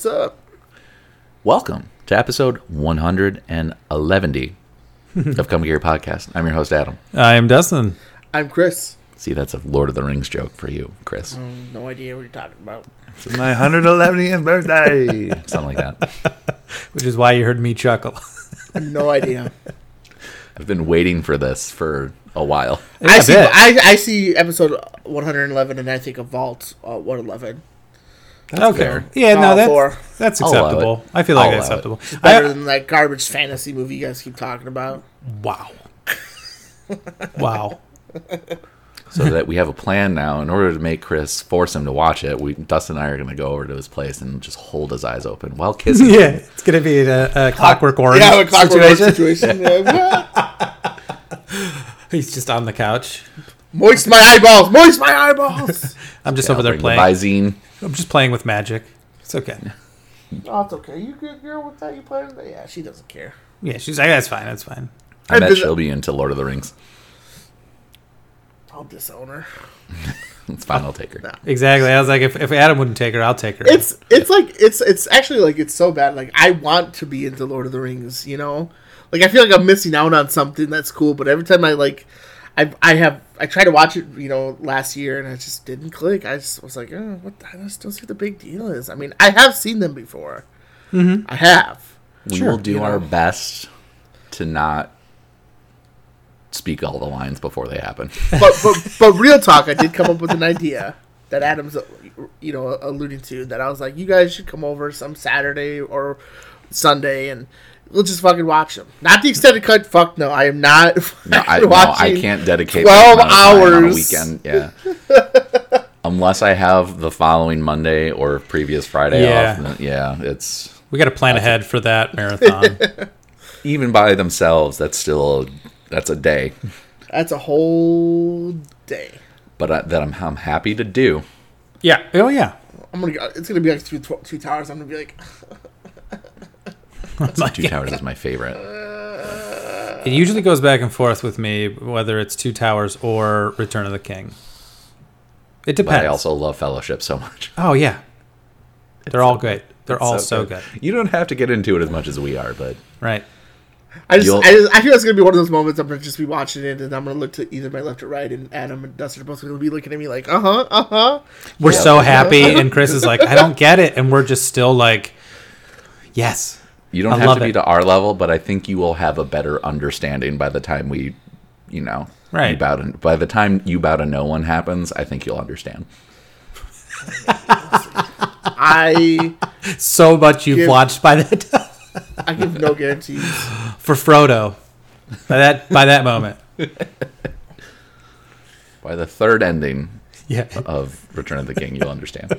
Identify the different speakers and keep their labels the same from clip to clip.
Speaker 1: Hey there.
Speaker 2: What's up?
Speaker 3: Welcome to episode 111 of Come Gear Podcast. I'm your host, Adam.
Speaker 1: I am Dustin.
Speaker 2: I'm Chris.
Speaker 3: See, that's a Lord of the Rings joke for you, Chris.
Speaker 2: No idea what you're talking about.
Speaker 3: It's my 111th birthday. Something like that.
Speaker 1: Which is why you heard me chuckle.
Speaker 2: No idea.
Speaker 3: I've been waiting for this for a while.
Speaker 1: Yeah,
Speaker 2: I
Speaker 1: I
Speaker 2: see. I, I see episode 111, and I think of Vault uh, 111.
Speaker 1: Okay.
Speaker 3: fair.
Speaker 1: Yeah, no,
Speaker 2: All
Speaker 1: that's,
Speaker 2: four.
Speaker 1: that's acceptable. I feel like that's
Speaker 3: allow it.
Speaker 1: acceptable.
Speaker 2: Better
Speaker 1: I,
Speaker 2: than that garbage fantasy movie you guys keep talking about.
Speaker 1: wow. wow.
Speaker 3: So that we have a plan now. In order to make Chris force him to watch it, we Dustin and I are going to go over to his place and just hold his eyes open while kissing him.
Speaker 1: Yeah, it's going to be a, a clockwork orange
Speaker 2: yeah, a clockwork Orange
Speaker 1: situation.
Speaker 2: situation. Yeah.
Speaker 1: He's just on the couch.
Speaker 2: Moist my eyeballs. Moist my eyeballs.
Speaker 1: I'm just
Speaker 3: Yeah,
Speaker 1: over there playing.
Speaker 3: The Visine.
Speaker 1: I'm just playing with magic. It's okay.
Speaker 2: oh, it's okay. You good girl with that? You playing? that? Yeah, she doesn't care.
Speaker 1: Yeah, she's like, that's fine. That's fine.
Speaker 3: I
Speaker 2: I
Speaker 3: bet she'll be into Lord of the Rings.
Speaker 2: I'll disown her.
Speaker 3: It's fine. I'll take her.
Speaker 1: Exactly. I was like, if, if Adam wouldn't take her, I'll take her.
Speaker 2: It's it's like it's it's actually like it's so bad. Like I want to be into Lord of the Rings. You know, like I feel like I'm missing out on something that's cool. But every time I like, I I have I tried to watch it. You know, last year and I just didn't click. I just was like, oh, what? The, I just don't see what the big deal is. I mean, I have seen them before. Mm-hmm. I have.
Speaker 3: We
Speaker 1: Sure,
Speaker 3: will do
Speaker 2: you
Speaker 3: our
Speaker 2: know.
Speaker 3: best to not speak all the lines before they happen.
Speaker 2: But but but real talk, I did come up with an idea that Adam's you know alluding to. That I was like, you guys should come over some Saturday or Sunday and. We'll just fucking watch them. Not the extended cut. Fuck no, I am not
Speaker 3: No, I, no,
Speaker 2: watching.
Speaker 3: I can't dedicate
Speaker 2: 12
Speaker 3: that amount of time on a
Speaker 2: hours.
Speaker 3: weekend. Yeah, unless I have the following Monday or previous Friday
Speaker 1: Yeah.
Speaker 3: off. then- Yeah, it's
Speaker 1: we got to plan ahead for that marathon.
Speaker 3: even by themselves. That's still that's a day,
Speaker 2: That's a whole day.
Speaker 3: but I, that I'm I'm happy to do.
Speaker 1: yeah. Oh, yeah.
Speaker 2: I'm gonna. go- It's gonna be like two, two towers. I'm gonna be like,
Speaker 3: Two Towers is my favorite.
Speaker 1: It usually goes back and forth with me, whether it's Two Towers or Return of the King. It
Speaker 3: But
Speaker 1: depends.
Speaker 3: I also love Fellowship so much.
Speaker 1: oh yeah, they're all great. They're
Speaker 3: It's
Speaker 1: all so, good.
Speaker 3: You don't have to get into it as much as we are, but
Speaker 1: Right.
Speaker 2: I just, I just, I feel it's gonna be one of those moments. I'm gonna just be watching it, and I'm gonna look to either my left or right, and Adam and Dustin are both gonna be looking at me like, uh huh, uh huh.
Speaker 1: We're so happy, and Chris is like, I don't get it, and we're just still like, yes.
Speaker 3: You don't
Speaker 1: I
Speaker 3: have to be
Speaker 1: it.
Speaker 3: to our level, but I think you will have a better understanding by the time we, you know,
Speaker 1: Right.
Speaker 3: You bow to, by the time you bow to no one happens, I think you'll understand.
Speaker 2: I,
Speaker 1: So much you've
Speaker 2: Give-
Speaker 1: watched by that time.
Speaker 2: I give no guarantees.
Speaker 1: for Frodo. By that by that moment.
Speaker 3: By the third ending
Speaker 1: Yeah.
Speaker 3: of Return of the King, you'll understand.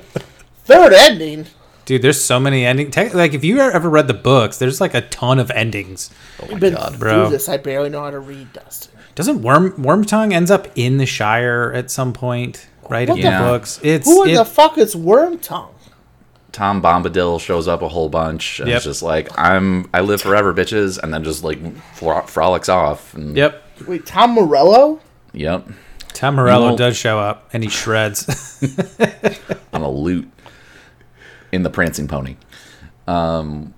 Speaker 2: Third ending.
Speaker 1: Dude, there's so many endings. Tech- Like if you ever read the books, there's like a ton of endings.
Speaker 3: Oh my
Speaker 2: I've been
Speaker 3: god,
Speaker 1: bro.
Speaker 2: this. I barely know how to read, Dustin.
Speaker 1: Doesn't Worm Wormtongue ends up in the Shire at some point, right?
Speaker 2: What
Speaker 1: in
Speaker 3: the-
Speaker 1: the books. It's
Speaker 2: Who
Speaker 1: it-
Speaker 2: the fuck is Wormtongue?
Speaker 3: Tom Bombadil shows up a whole bunch, and
Speaker 1: Yep.
Speaker 3: it's just like I'm, I live forever, bitches, and then just like fro- frolics off. And,
Speaker 1: Yep.
Speaker 2: Wait, Tom Morello?
Speaker 3: Yep.
Speaker 1: Tom Morello does show up and he shreds.
Speaker 3: on a lute in the Prancing Pony. Um,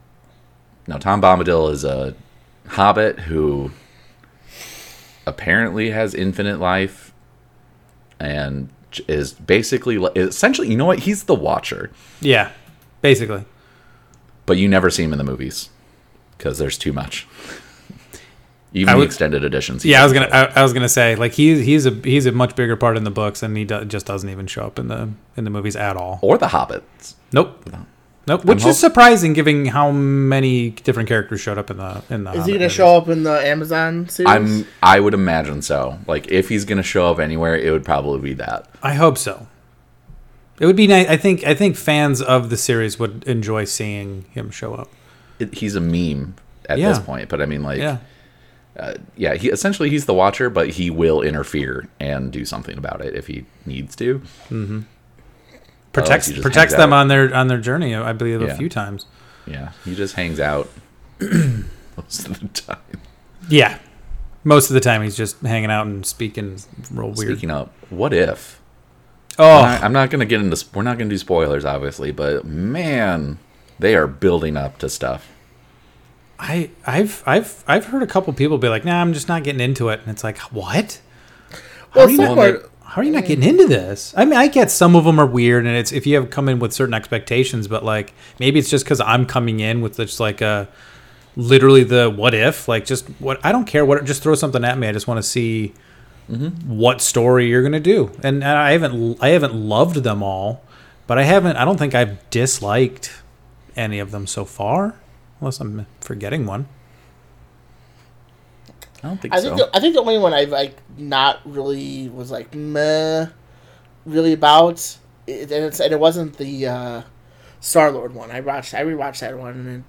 Speaker 3: now, Tom Bombadil is a hobbit who apparently has infinite life and is basically, essentially, you know what? He's the Watcher,
Speaker 1: yeah, basically.
Speaker 3: but you never see him in the movies because there's too much. Even
Speaker 1: I
Speaker 3: the extended editions.
Speaker 1: Yeah, I was gonna.
Speaker 3: show.
Speaker 1: I, I was gonna say like he's he's a he's a much bigger part in the books, and he do, just doesn't even show up in the in the movies at all.
Speaker 3: or the hobbits.
Speaker 1: Nope. Nope. Which
Speaker 3: hope-
Speaker 1: is surprising, given how many different characters showed up in the in the.
Speaker 2: Is he gonna
Speaker 1: movies.
Speaker 2: show up in the Amazon series?
Speaker 3: I'm. I would imagine so. Like, if he's gonna show up anywhere, it would probably be that.
Speaker 1: I hope so. It would be nice. I think. I think fans of the series would enjoy seeing him show up.
Speaker 3: It, he's a meme at
Speaker 1: Yeah.
Speaker 3: this point, but I mean, like,
Speaker 1: Yeah.
Speaker 3: Uh, yeah, he essentially he's the watcher, but he will interfere and do something about it if he needs to. Mm-hmm.
Speaker 1: Protects
Speaker 3: he just
Speaker 1: protects them
Speaker 3: out.
Speaker 1: on their on their journey. I believe a few times.
Speaker 3: Yeah, he just hangs out most of the time.
Speaker 1: Yeah. Most of the time, he's just hanging out and speaking real weird.
Speaker 3: Speaking of, what if
Speaker 1: Oh,
Speaker 3: I- I'm not gonna get into. We're not gonna do spoilers, obviously, but man, they are building up to stuff.
Speaker 1: I I've I've I've heard a couple people be like, "Nah, I'm just not getting into it," and it's like, what? How
Speaker 2: Well,
Speaker 1: are you not,
Speaker 2: part-
Speaker 1: how are you not getting into this? I mean, I get some of them are weird, and it's if you have come in with certain expectations, but like maybe it's just because I'm coming in with just like a literally the what if, like just what I don't care what, just throw something at me. I just want to see mm-hmm. what story you're gonna do, and I haven't I haven't loved them all, but I haven't. I don't think I've disliked any of them so far, unless I'm forgetting one.
Speaker 3: I don't think
Speaker 2: I
Speaker 3: so.
Speaker 2: think the, I think the only one I've like not really was like meh, really about, it, and it's and it wasn't the uh, Star Lord one. I watched I rewatched that one, and then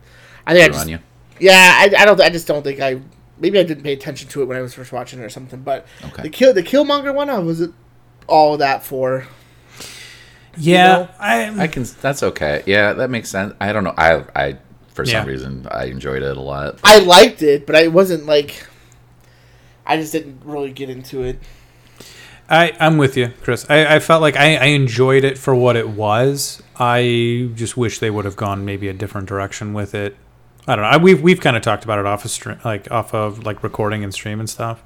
Speaker 2: I think I just,
Speaker 3: on you.
Speaker 2: yeah I, I don't I just don't think I maybe I didn't pay attention to it when I was first watching it or something. But
Speaker 3: Okay.
Speaker 2: the kill the Killmonger one I was it all that for.
Speaker 1: Yeah,
Speaker 2: know,
Speaker 1: I,
Speaker 3: I can. That's okay. Yeah, that makes sense. I don't know. I I for some reason I enjoyed it a lot.
Speaker 2: I liked it, but I wasn't like. I just didn't really get into it.
Speaker 1: I I'm with you, Chris. I, I felt like I, I enjoyed it for what it was. I just wish they would have gone maybe a different direction with it. I don't know. I, we've we've kind of talked about it off of stream, like off of like recording and stream and stuff.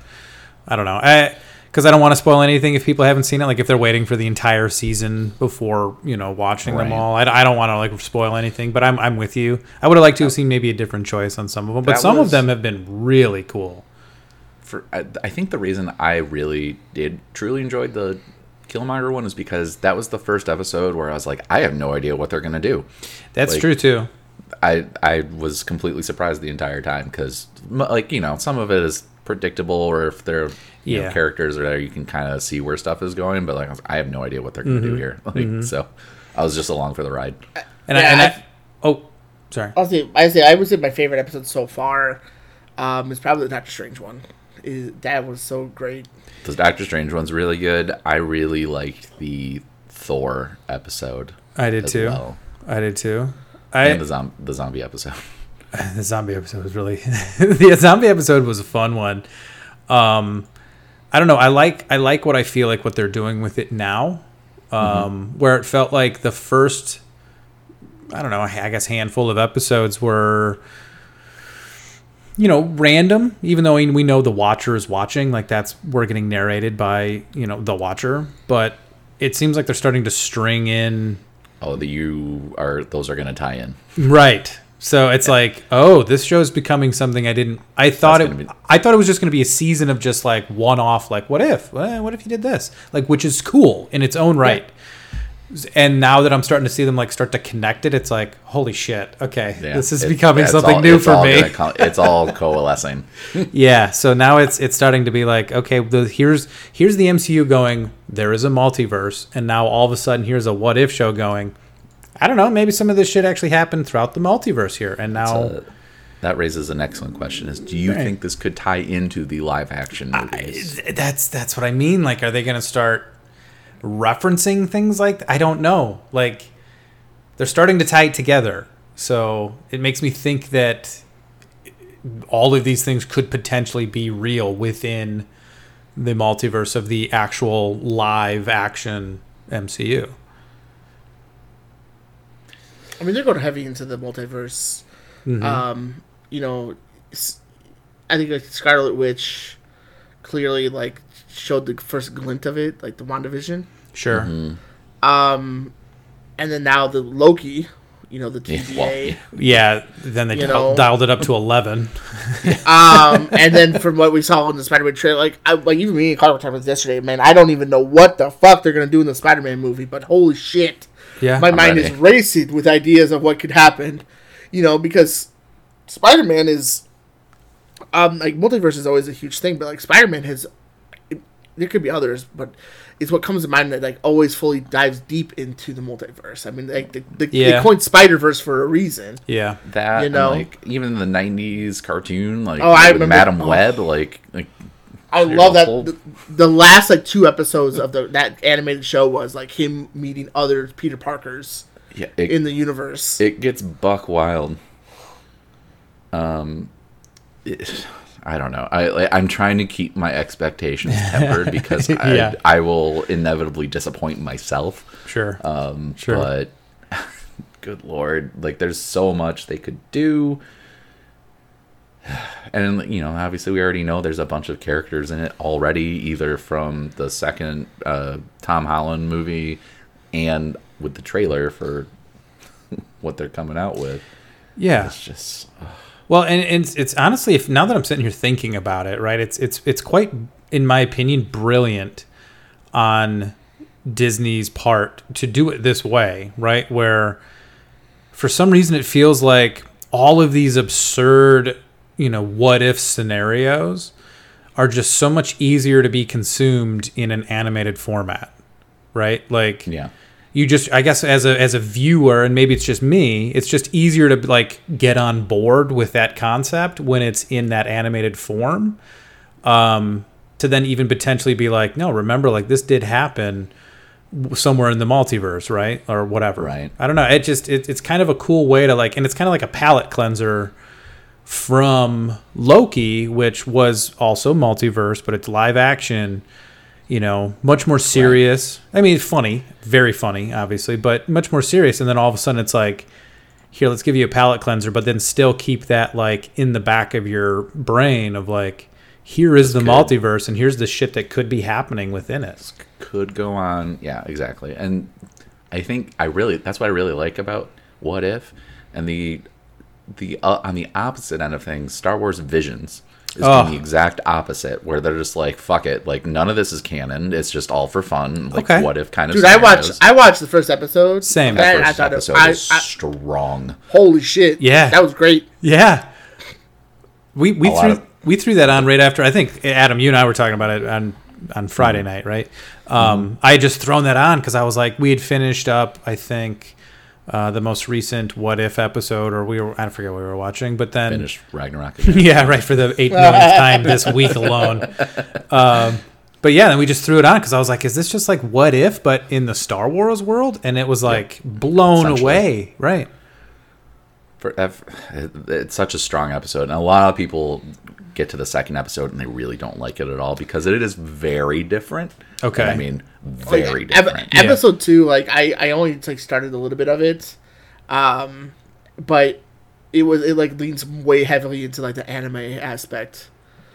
Speaker 1: I don't know. I because I don't want to spoil anything if people haven't seen it. Like if they're waiting for the entire season before you know watching them all. I, I don't want to like spoil anything. But I'm I'm with you. I would have liked to have seen maybe a different choice on some of them. But
Speaker 3: That
Speaker 1: some of them have been really cool.
Speaker 3: For I, I think the reason I really did truly enjoyed the Killmonger one is because that was the first episode where I was like, I have no idea what they're gonna do.
Speaker 1: That's
Speaker 3: Like-
Speaker 1: true too.
Speaker 3: I I was completely surprised the entire time because like you know some of it is predictable or if there you know, characters are there you can kind of see where stuff is going but like I, have no idea what they're going to
Speaker 1: Mm-hmm.
Speaker 3: do here like so I was just along for the ride.
Speaker 1: And I, and
Speaker 2: I-
Speaker 1: I oh sorry.
Speaker 2: I'll say I say I would say my favorite episode so far um, is probably the Doctor Strange one. Is that was so great.
Speaker 3: The Doctor Strange one's really good. I really liked the Thor episode
Speaker 1: I did too.
Speaker 3: well.
Speaker 1: I did too. I
Speaker 3: and the, zom- the zombie episode.
Speaker 1: the zombie episode was really the zombie episode was a fun one. Um, I don't know. I like I like what I feel like what they're doing with it now. Um, where it felt like the first, I don't know, I guess handful of episodes were, you know, random. Even though we know the Watcher is watching, like that's we're getting narrated by you know the Watcher, but it seems like they're starting to string in
Speaker 3: Oh, the you are those are going to tie in.
Speaker 1: Right. So it's like, oh, this show's becoming something I didn't. I thought it.
Speaker 3: That's gonna be-
Speaker 1: I thought it was just going to be a season of just like one-off, like what if, Eh, what if you did this, like which is cool in its own right. And now that I'm starting to see them like start to connect it, it's like, holy shit, okay,
Speaker 3: Yeah.
Speaker 1: this is
Speaker 3: It-
Speaker 1: becoming
Speaker 3: yeah,
Speaker 1: something
Speaker 3: all-
Speaker 1: new for me.
Speaker 3: co- it's all coalescing.
Speaker 1: yeah. So now it's it's starting to be like, okay, the, here's here's the MCU going. There is a multiverse, and now all of a sudden here's a what if show going. I don't know. Maybe some of this shit actually happened throughout the multiverse here, and now.
Speaker 3: Uh, that raises an excellent question: Is do you
Speaker 1: Right.
Speaker 3: think this could tie into the live action movies?
Speaker 1: I- that's that's what I mean. Like, are they going to start referencing things like? I don't know. Like, they're starting to tie it together, so it makes me think that all of these things could potentially be real within the multiverse of the actual live action MCU.
Speaker 2: I mean, they're going heavy into the multiverse.
Speaker 1: Mm-hmm.
Speaker 2: Um, you know, I think like Scarlet Witch clearly like showed the first glint of it, like the WandaVision.
Speaker 1: Sure.
Speaker 2: Um, and then now the Loki, you know, the
Speaker 3: Yeah,
Speaker 2: TVA.
Speaker 3: well, yeah.
Speaker 1: Yeah. Then they
Speaker 2: You
Speaker 1: dial-
Speaker 2: know.
Speaker 1: dialed it up to eleven.
Speaker 2: um, and then from what we saw in the Spider-Man trailer, like, I, like even me and Carl were talking about this yesterday, man, I don't even know what the fuck they're gonna do in the Spider-Man movie, but holy shit,
Speaker 1: Yeah.
Speaker 2: my mind
Speaker 3: ready.
Speaker 2: is racing with ideas of what could happen, you know, because Spider-Man is, um, like multiverse is always a huge thing, but like Spider-Man has, it, there could be others, but it's what comes to mind that like always fully dives deep into the multiverse. I mean, like the, the,
Speaker 1: Yeah.
Speaker 2: they coined Spider-Verse for a reason.
Speaker 1: yeah.
Speaker 3: that
Speaker 2: You
Speaker 3: and,
Speaker 2: know?
Speaker 3: like even the '90s cartoon, like
Speaker 2: Oh, I remember-
Speaker 3: Madam
Speaker 2: oh.
Speaker 3: Web, like like
Speaker 2: I
Speaker 3: There's
Speaker 2: love
Speaker 3: a
Speaker 2: that the, the last like two episodes of the that animated show was like him meeting other Peter Parkers
Speaker 3: yeah, it,
Speaker 2: in the universe.
Speaker 3: it gets buck wild. Um, it, I don't know. I like, I'm trying to keep my expectations tempered because I,
Speaker 1: Yeah.
Speaker 3: I will inevitably disappoint myself.
Speaker 1: Sure.
Speaker 3: Um,
Speaker 1: Sure.
Speaker 3: But good lord, like there's so much they could do. And you know, obviously, we already know there's a bunch of characters in it already, either from the second uh, Tom Holland movie and with the trailer for what they're coming out with.
Speaker 1: yeah.
Speaker 3: It's just
Speaker 1: Well, and, and it's, it's honestly, if now that I'm sitting here thinking about it, right? It's it's it's quite, in my opinion, brilliant on Disney's part to do it this way, right? Where for some reason it feels like all of these absurd, you know, what if scenarios are just so much easier to be consumed in an animated format, right? Like,
Speaker 3: yeah.
Speaker 1: you just i guess as a as a viewer and maybe it's just me it's just easier to like get on board with that concept when it's in that animated form um to then even potentially be like no remember like this did happen somewhere in the multiverse right or whatever
Speaker 3: Right.
Speaker 1: i don't know it just it, it's kind of a cool way to like and it's kind of like a palate cleanser from loki which was also multiverse but it's live action you know, much more serious. I mean, funny, very funny, obviously, but much more serious. And then all of a sudden, it's like, here, let's give you a palate cleanser, but then still keep that like in the back of your brain of like, here is the
Speaker 3: good.
Speaker 1: multiverse, and here's the shit that could be happening within it.
Speaker 3: could go on. Yeah, exactly. And I think I really that's what I really like about What If and the the uh, on the opposite end of things, Star Wars Visions is
Speaker 1: Oh.
Speaker 3: doing the exact opposite, where they're just like, "Fuck it," like none of this is canon. It's just all for fun, like
Speaker 1: Okay.
Speaker 3: what if kind of.
Speaker 2: Dude, I watched. I watched the first episode.
Speaker 1: Same.
Speaker 3: That
Speaker 2: And I
Speaker 3: first
Speaker 2: thought it-
Speaker 3: episode
Speaker 2: I-
Speaker 3: is
Speaker 2: I-
Speaker 3: strong.
Speaker 2: holy shit.
Speaker 1: Yeah.
Speaker 2: That was great.
Speaker 1: Yeah. We we threw
Speaker 3: of-
Speaker 1: we threw that on right after I think Adam, you and I were talking about it on on Friday night, right? Um, I had just thrown that on because I was like, we had finished up, I think, uh, the most recent What If episode, or we were I forget what we were watching, but then
Speaker 3: Finished Ragnarok. again.
Speaker 1: yeah, right for the eight millionth time this week alone. Um, but yeah, then we just threw it on because I was like, is this just like What If, but in the Star Wars world? And it was like blown away, right?
Speaker 3: For, it's such a strong episode, and a lot of people get to the second episode and they really don't like it at all because it is very different.
Speaker 1: Okay.
Speaker 3: And I mean, very
Speaker 2: Like, ep-
Speaker 3: different.
Speaker 1: Yeah.
Speaker 2: Episode two, like I, I only like started a little bit of it, um, but it was it like leans way heavily into like the anime aspect,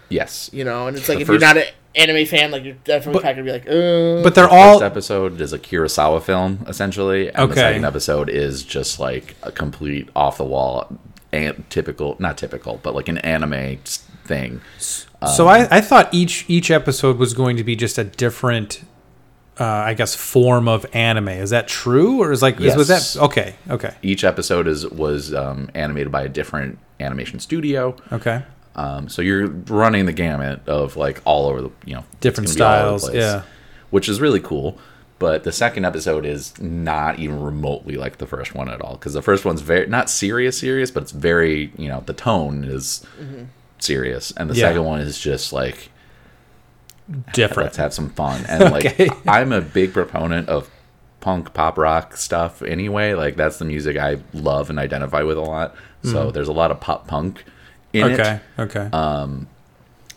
Speaker 3: yes,
Speaker 2: you know. And it's like
Speaker 3: The
Speaker 2: if you're not an anime fan, like you're definitely
Speaker 1: But-
Speaker 2: not gonna be like, uh.
Speaker 1: But they're
Speaker 3: First
Speaker 1: all
Speaker 3: episode is a Kurosawa film essentially, and the
Speaker 1: Okay.
Speaker 3: second episode is just like a complete off the wall, and typical not typical, but like an anime s- thing.
Speaker 1: So I, I thought each each episode was going to be just a different, uh, I guess, form of anime. Is that true, or is like is, was that okay? Okay,
Speaker 3: Each episode is was um, animated by a different animation studio.
Speaker 1: okay,
Speaker 3: Um, so you're running the gamut of like all over the you know
Speaker 1: different
Speaker 3: gonna be all over the
Speaker 1: styles.
Speaker 3: place,
Speaker 1: Yeah,
Speaker 3: which is really cool. But the second episode is not even remotely like the first one at all because the first one's very not serious, serious, but it's very you know the tone is serious, and the
Speaker 1: Yeah.
Speaker 3: second one is just like
Speaker 1: different.
Speaker 3: let's have some fun. And like I'm a big proponent of punk pop rock stuff anyway. Like that's the music I love and identify with a lot. So there's a lot of pop punk in it
Speaker 1: Okay, okay, Um,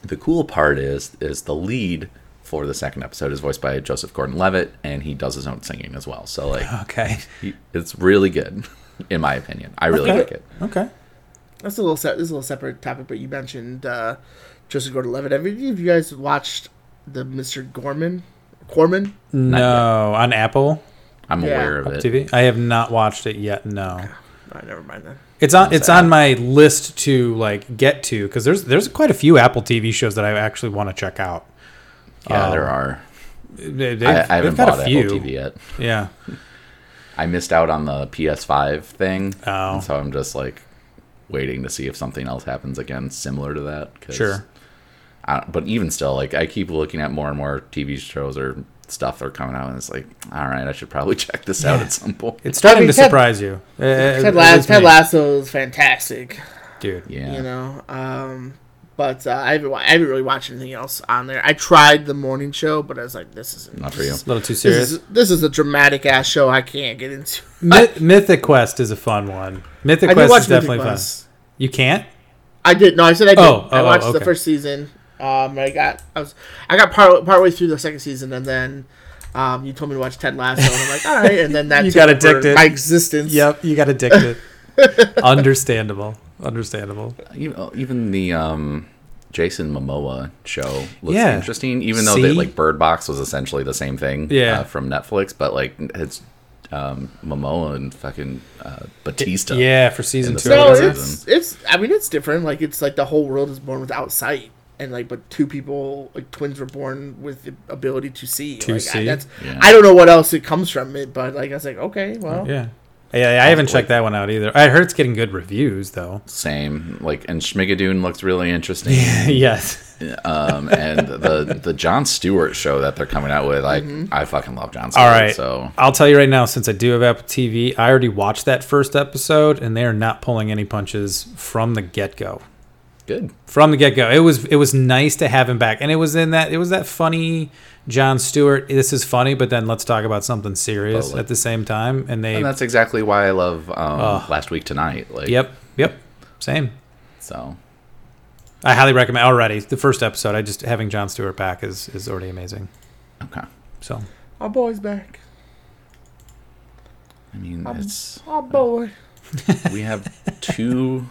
Speaker 3: the cool part is is the lead for the second episode is voiced by Joseph Gordon-Levitt, and he does his own singing as well. So like,
Speaker 1: okay,
Speaker 3: he, it's really good, in my opinion. I really
Speaker 1: Okay.
Speaker 3: like it.
Speaker 1: okay.
Speaker 2: That's a little se- this is a little separate topic, but you mentioned uh, Joseph Gordon-Levitt. Have any of you guys watched the Mr. Gorman? Corman?
Speaker 1: No, on Apple
Speaker 3: I'm
Speaker 2: Yeah.
Speaker 3: aware of it.
Speaker 1: TV. I have not watched it yet. No,
Speaker 2: All right, never mind then.
Speaker 1: it's on it's on my list to like get to because there's there's quite a few Apple TV shows that I actually want to check out.
Speaker 3: Yeah,
Speaker 1: Um,
Speaker 3: there are.
Speaker 1: They, they've,
Speaker 3: I, I haven't
Speaker 1: got
Speaker 3: bought
Speaker 1: a
Speaker 3: Apple
Speaker 1: few.
Speaker 3: TV yet.
Speaker 1: Yeah.
Speaker 3: I missed out on the PS5 thing,
Speaker 1: Oh.
Speaker 3: so I'm just like waiting to see if something else happens again similar to that. 'cause
Speaker 1: Sure.
Speaker 3: I, but even still, like I keep looking at more and more TV shows or stuff that are coming out, and it's like, all right, I should probably check this out at some point.
Speaker 1: It's starting
Speaker 2: I mean,
Speaker 1: to
Speaker 2: Ted-
Speaker 1: surprise you. Uh,
Speaker 2: Ted,
Speaker 1: at
Speaker 2: Lasso, Ted. Lasso is fantastic.
Speaker 1: dude.
Speaker 3: yeah,
Speaker 2: You know, um, but uh, I, haven't, I haven't really watched anything else on there. I tried the morning show, but I was like, this isn't
Speaker 3: Not for you.
Speaker 2: is-
Speaker 1: A little too
Speaker 2: This
Speaker 1: serious.
Speaker 2: is, this is a dramatic ass show I can't get into.
Speaker 1: Myth- Mythic Quest is a fun one. Mythic
Speaker 2: I
Speaker 1: Quest
Speaker 2: watch
Speaker 1: is definitely
Speaker 2: Mythic
Speaker 1: fun.
Speaker 2: Quest.
Speaker 1: You can't?
Speaker 2: I did. No, I said I did.
Speaker 1: Oh,
Speaker 2: I
Speaker 1: oh,
Speaker 2: watched the first season. Um, I got I was I got part part way through the second season, and then um, you told me to watch Ted Lasso, and I'm like, all right. And then that
Speaker 1: You
Speaker 2: took
Speaker 1: got addicted.
Speaker 2: My existence.
Speaker 1: Yep, you got addicted. Understandable. Understandable.
Speaker 3: Even, even the um, Jason Momoa show looks
Speaker 1: Yeah.
Speaker 3: interesting, even though
Speaker 1: See?
Speaker 3: that like Bird Box was essentially the same thing.
Speaker 1: Yeah.
Speaker 3: uh, from Netflix, but like it's um, Momoa and fucking uh, Batista.
Speaker 1: Yeah, for season two.
Speaker 2: No,
Speaker 1: I guess.
Speaker 3: season.
Speaker 2: it's it's. I mean, it's different. Like it's like the whole world is born without sight, and like, but two people, like twins, were born with the ability to see.
Speaker 1: To
Speaker 2: like,
Speaker 1: see?
Speaker 2: I, that's.
Speaker 3: Yeah.
Speaker 2: I don't know what else it comes from it, but like I was like, okay, well,
Speaker 1: Yeah. Yeah, I haven't
Speaker 3: Like-
Speaker 1: checked that one out either. I heard it's getting good reviews though.
Speaker 3: Same. Like, and Schmigadoon looks really interesting.
Speaker 1: yes.
Speaker 3: um, and the the Jon Stewart show that they're coming out with, I I fucking love Jon Stewart.
Speaker 1: All right.
Speaker 3: So
Speaker 1: I'll tell you right now, since I do have Apple TV, I already watched that first episode, and they are not pulling any punches from the get go.
Speaker 3: good.
Speaker 1: From the get go, it was it was nice to have him back, and it was in that it was that funny Jon Stewart. This is funny, but then let's talk about something serious
Speaker 3: Totally.
Speaker 1: at the same time. And they,
Speaker 3: And that's exactly why I love um,
Speaker 1: Ugh.
Speaker 3: Last Week Tonight. Like,
Speaker 1: yep, yep, same.
Speaker 3: So
Speaker 1: I highly recommend already the first episode. I just having Jon Stewart back is is already amazing.
Speaker 3: okay.
Speaker 1: So
Speaker 2: our boy's back.
Speaker 3: I mean, it's
Speaker 2: Our boy.
Speaker 3: we have too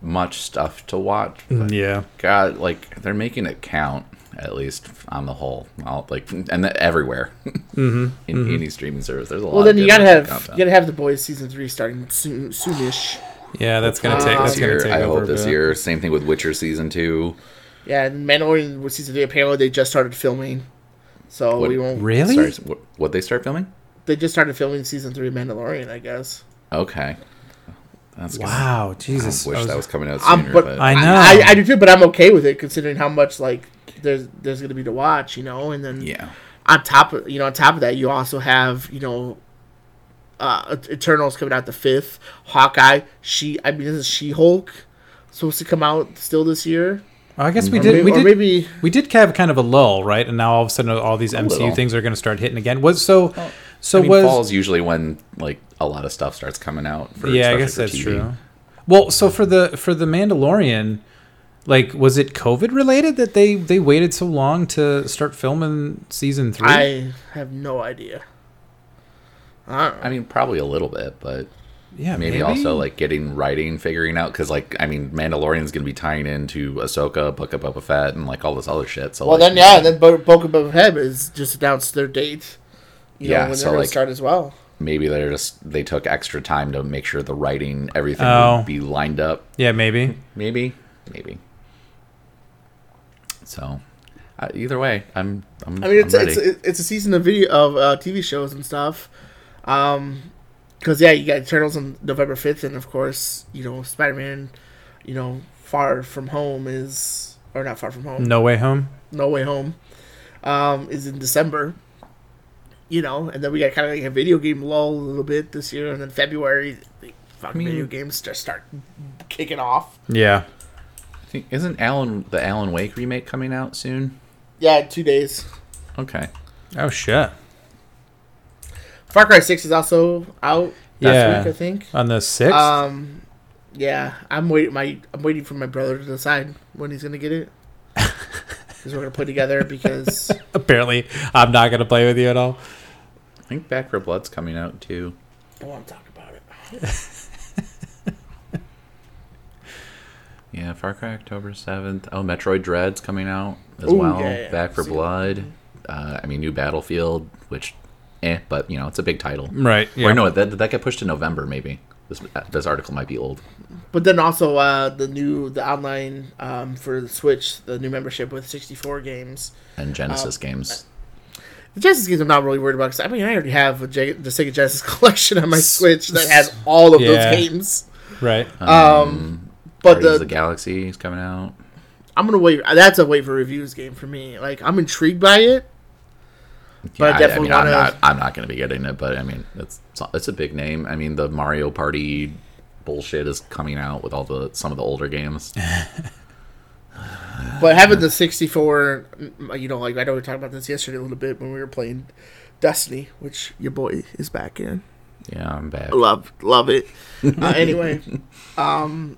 Speaker 3: much stuff to watch.
Speaker 1: Yeah,
Speaker 3: God, like they're making it count at least on the whole. I'll, like and that everywhere
Speaker 1: mm-hmm.
Speaker 3: in any streaming service. There's a lot.
Speaker 2: Well, then
Speaker 3: of
Speaker 2: you gotta have
Speaker 3: content.
Speaker 2: you gotta have the boys season three starting soon, soonish.
Speaker 1: yeah. That's gonna take
Speaker 2: Uh,
Speaker 1: that's
Speaker 3: this
Speaker 1: gonna
Speaker 3: year.
Speaker 1: take
Speaker 3: I
Speaker 1: over
Speaker 3: hope this
Speaker 1: bit.
Speaker 3: year. Same thing with Witcher season two.
Speaker 2: Yeah, and Mandalorian with season three apparently they just started filming, so
Speaker 3: What-
Speaker 2: we won't.
Speaker 1: Really?
Speaker 3: Sorry, what, what they start filming?
Speaker 2: They just started filming season three of Mandalorian, I guess.
Speaker 3: Okay. That's good.
Speaker 1: Wow,
Speaker 3: I
Speaker 1: Jesus!
Speaker 3: wish
Speaker 1: I was-
Speaker 3: that was coming out
Speaker 2: Um,
Speaker 3: sooner.
Speaker 2: but
Speaker 3: but
Speaker 1: I know.
Speaker 2: I, I do too, but I'm okay with it considering how much like there's there's gonna be to watch, you know. And then
Speaker 3: yeah,
Speaker 2: on top of you know on top of that, you also have you know, uh, Eternals coming out the fifth. Hawkeye, she I mean this is She Hulk supposed to come out still this year.
Speaker 1: I guess we
Speaker 2: Or
Speaker 1: did.
Speaker 2: may-
Speaker 1: We did.
Speaker 2: maybe
Speaker 1: We did have kind of a lull, right? And now all of a sudden, all these MCU
Speaker 3: little.
Speaker 1: things are going to start hitting again. Was so? So
Speaker 3: I mean,
Speaker 1: was
Speaker 3: fall is usually when like a lot of stuff starts coming out. For,
Speaker 1: yeah, I
Speaker 3: especially
Speaker 1: guess
Speaker 3: for
Speaker 1: that's
Speaker 3: TV.
Speaker 1: true. Well, so for the for the Mandalorian, like, was it COVID related that they they waited so long to start filming season three?
Speaker 2: I have no idea. I don't know.
Speaker 3: I mean, probably a little bit, but
Speaker 1: yeah,
Speaker 3: maybe, also like getting writing, figuring out because like I mean, Mandalorian's gonna be tying into Ahsoka, Book of Boba Fett, and like all this other shit. So
Speaker 2: Well,
Speaker 3: like,
Speaker 2: then yeah, then Bo- Boca Boba Fett has just announced their date. You
Speaker 3: Yeah,
Speaker 2: know, when
Speaker 3: so,
Speaker 2: they're gonna
Speaker 3: like-
Speaker 2: start as well.
Speaker 3: maybe they're just they took extra time to make sure the writing everything
Speaker 1: Oh.
Speaker 3: would be lined up.
Speaker 1: yeah, maybe.
Speaker 3: Maybe, maybe. So, uh, either way, I'm. I'm
Speaker 2: I mean, it's
Speaker 3: I'm
Speaker 2: it's
Speaker 3: ready.
Speaker 2: it's a season of video of uh, TV shows and stuff. Um, because yeah, you got Eternals on November fifth, and of course, you know, Spider Man, you know, Far From Home is or not Far From Home,
Speaker 1: No way home.
Speaker 2: No Way Home, um, is in December. You know, and then we got kind of like a video game lull a little bit this year, and then February, the fucking
Speaker 3: mean-
Speaker 2: video games just start kicking off.
Speaker 1: Yeah.
Speaker 3: I think, isn't Alan the Alan Wake remake coming out soon?
Speaker 2: Yeah, two days.
Speaker 3: Okay.
Speaker 1: Oh shit.
Speaker 2: Far Cry Six is also out last
Speaker 1: Yeah.
Speaker 2: week, I think.
Speaker 1: On the sixth.
Speaker 2: Um, yeah, I'm waiting. My I'm waiting for my brother to decide when he's gonna get it. Because we're gonna put together because
Speaker 1: Apparently, I'm not going to play with you at all.
Speaker 3: I think Back for Blood's coming out too.
Speaker 2: I want to talk about it.
Speaker 3: Yeah, Far Cry October seventh. Oh, Metroid Dread's coming out as
Speaker 2: Ooh,
Speaker 3: well.
Speaker 2: yeah, yeah.
Speaker 3: Back for
Speaker 2: See.
Speaker 3: Blood. Uh, I mean, new Battlefield, which, eh, but you know, it's a big title.
Speaker 1: Right. Yeah.
Speaker 3: Or no, that did that get pushed to November? Maybe this this article might be old.
Speaker 2: But then also uh, the new the online um, for the Switch, the new membership with 64 games.
Speaker 3: And
Speaker 2: Um,
Speaker 3: Genesis games.
Speaker 2: The Genesis games I'm not really worried about because I mean I already have a J- the Sega Genesis collection on my Switch that has all of
Speaker 1: Yeah.
Speaker 2: those games.
Speaker 1: Right.
Speaker 2: Um, but
Speaker 3: Guardians
Speaker 2: the,
Speaker 3: of the Galaxy is coming out.
Speaker 2: I'm gonna wait. That's a wait for reviews game for me. Like I'm intrigued by it. But I definitely
Speaker 3: I'm
Speaker 2: wanna-
Speaker 3: not. I'm not going to be getting it, but I mean, it's it's a big name. I mean, the Mario Party bullshit is coming out with all the some of the older games.
Speaker 2: But having the 64, mm, you know, like I know we talked about this yesterday a little bit when we were playing Destiny, which your boy is back in.
Speaker 3: Yeah, I'm back.
Speaker 2: Love, love it. Uh, anyway, um,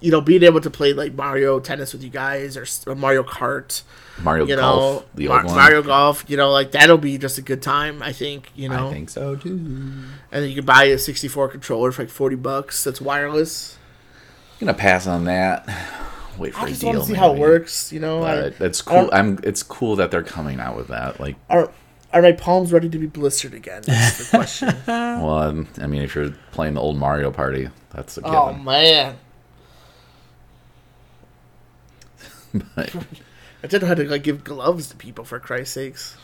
Speaker 2: you know, being able to play like Mario Tennis with you guys or, or Mario Kart,
Speaker 3: Mario
Speaker 2: you
Speaker 3: Golf,
Speaker 2: know,
Speaker 3: the
Speaker 2: Mar-
Speaker 3: old one.
Speaker 2: Mario Golf, you know, like that'll be just a good time. I think, you know,
Speaker 3: I think so too.
Speaker 2: and then you can buy a 64 controller for like 40 bucks. That's wireless.
Speaker 3: I'm gonna pass on that. Wait for
Speaker 2: I
Speaker 3: a
Speaker 2: just
Speaker 3: deal.
Speaker 2: want to see how it works. You know, I,
Speaker 3: But
Speaker 2: I
Speaker 3: cool.
Speaker 2: don't-
Speaker 3: I'm. It's cool that they're coming out with that. Like,
Speaker 2: are are my palms ready to be blistered again? That's the question.
Speaker 3: well, I mean, if you're playing the old Mario Party, that's a oh, given.
Speaker 2: oh man,
Speaker 3: But,
Speaker 2: I didn't know how to like give gloves to people for Christ's sakes.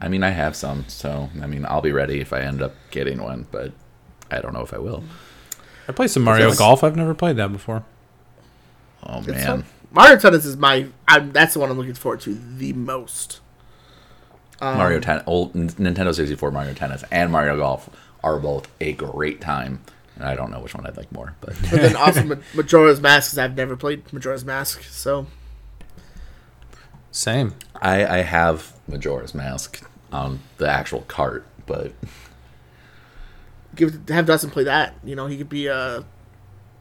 Speaker 3: I mean, I have some, so I mean, I'll be ready if I end up getting one. But I don't know if I will.
Speaker 1: I play some Mario
Speaker 2: It's-
Speaker 1: Golf. I've never played that before.
Speaker 3: Oh man,
Speaker 2: fun. Mario Tennis is my. I'm, that's the one I'm looking forward to the most. Um,
Speaker 3: Mario Tennis, old Nintendo 64 Mario Tennis, and Mario Golf are both a great time. And I don't know which one I'd like more, but
Speaker 2: But then also Majora's Mask because I've never played Majora's Mask, so
Speaker 1: Same.
Speaker 3: I, I have Majora's Mask on the actual cart, but
Speaker 2: give have Dustin play that. You know, he could be uh,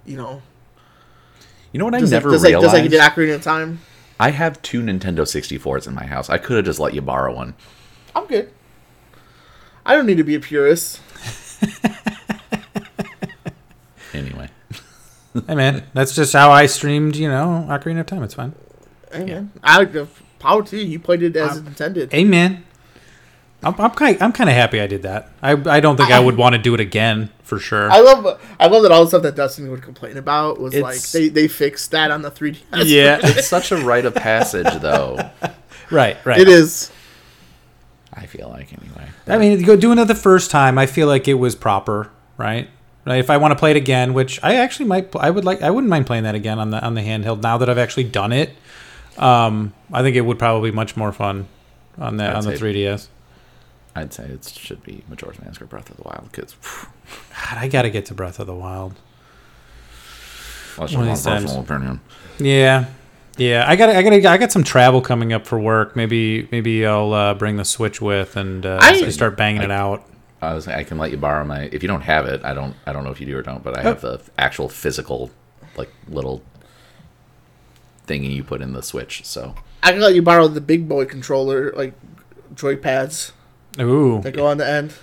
Speaker 2: you know,
Speaker 3: you know what I never
Speaker 2: like, just like,
Speaker 3: realized?
Speaker 2: just like he did Ocarina of Time.
Speaker 3: I have two Nintendo 64s in my house. I could have just let you borrow one.
Speaker 2: I'm good. I don't need to be a purist.
Speaker 3: Anyway,
Speaker 1: Hey man, that's just how I streamed. You know, Ocarina of Time. It's fine.
Speaker 2: Hey, man. I uh, power to you. You played it as intended.
Speaker 1: Hey man, I'm I'm kind I'm kind of happy I did that. I I don't think I, would want to do it again for sure.
Speaker 2: I love I love that all the stuff that Dustin would complain about was like they, they fixed that on the 3D.
Speaker 1: yeah,
Speaker 3: it's such a rite of passage, though.
Speaker 1: right, right.
Speaker 2: it is.
Speaker 3: I feel like anyway.
Speaker 1: I mean, go doing it the first time. I feel like it was proper, right? Right. If I want to play it again, which I actually might, I would like. I wouldn't mind playing that again on the on the handheld. Now that I've actually done it, um, I think it would probably be much more fun on the
Speaker 3: I'd
Speaker 1: on the 3ds.
Speaker 3: I'd say it should be Majora's Mask or Breath of the Wild because
Speaker 1: God, I gotta get to Breath of the Wild.
Speaker 3: that's
Speaker 1: One of these
Speaker 3: opinion.
Speaker 1: Yeah, yeah. I got I got I got some travel coming up for work. Maybe maybe I'll uh, bring the Switch with and uh,
Speaker 2: I-
Speaker 1: start banging
Speaker 3: I-
Speaker 1: it out.
Speaker 3: I was I can let you borrow my if you don't have it. I don't I don't know if you do or don't, but I oh. have the actual physical like little thingy you put in the Switch. So
Speaker 2: I can let you borrow the big boy controller, like joypads
Speaker 1: Ooh,
Speaker 2: that go on the end.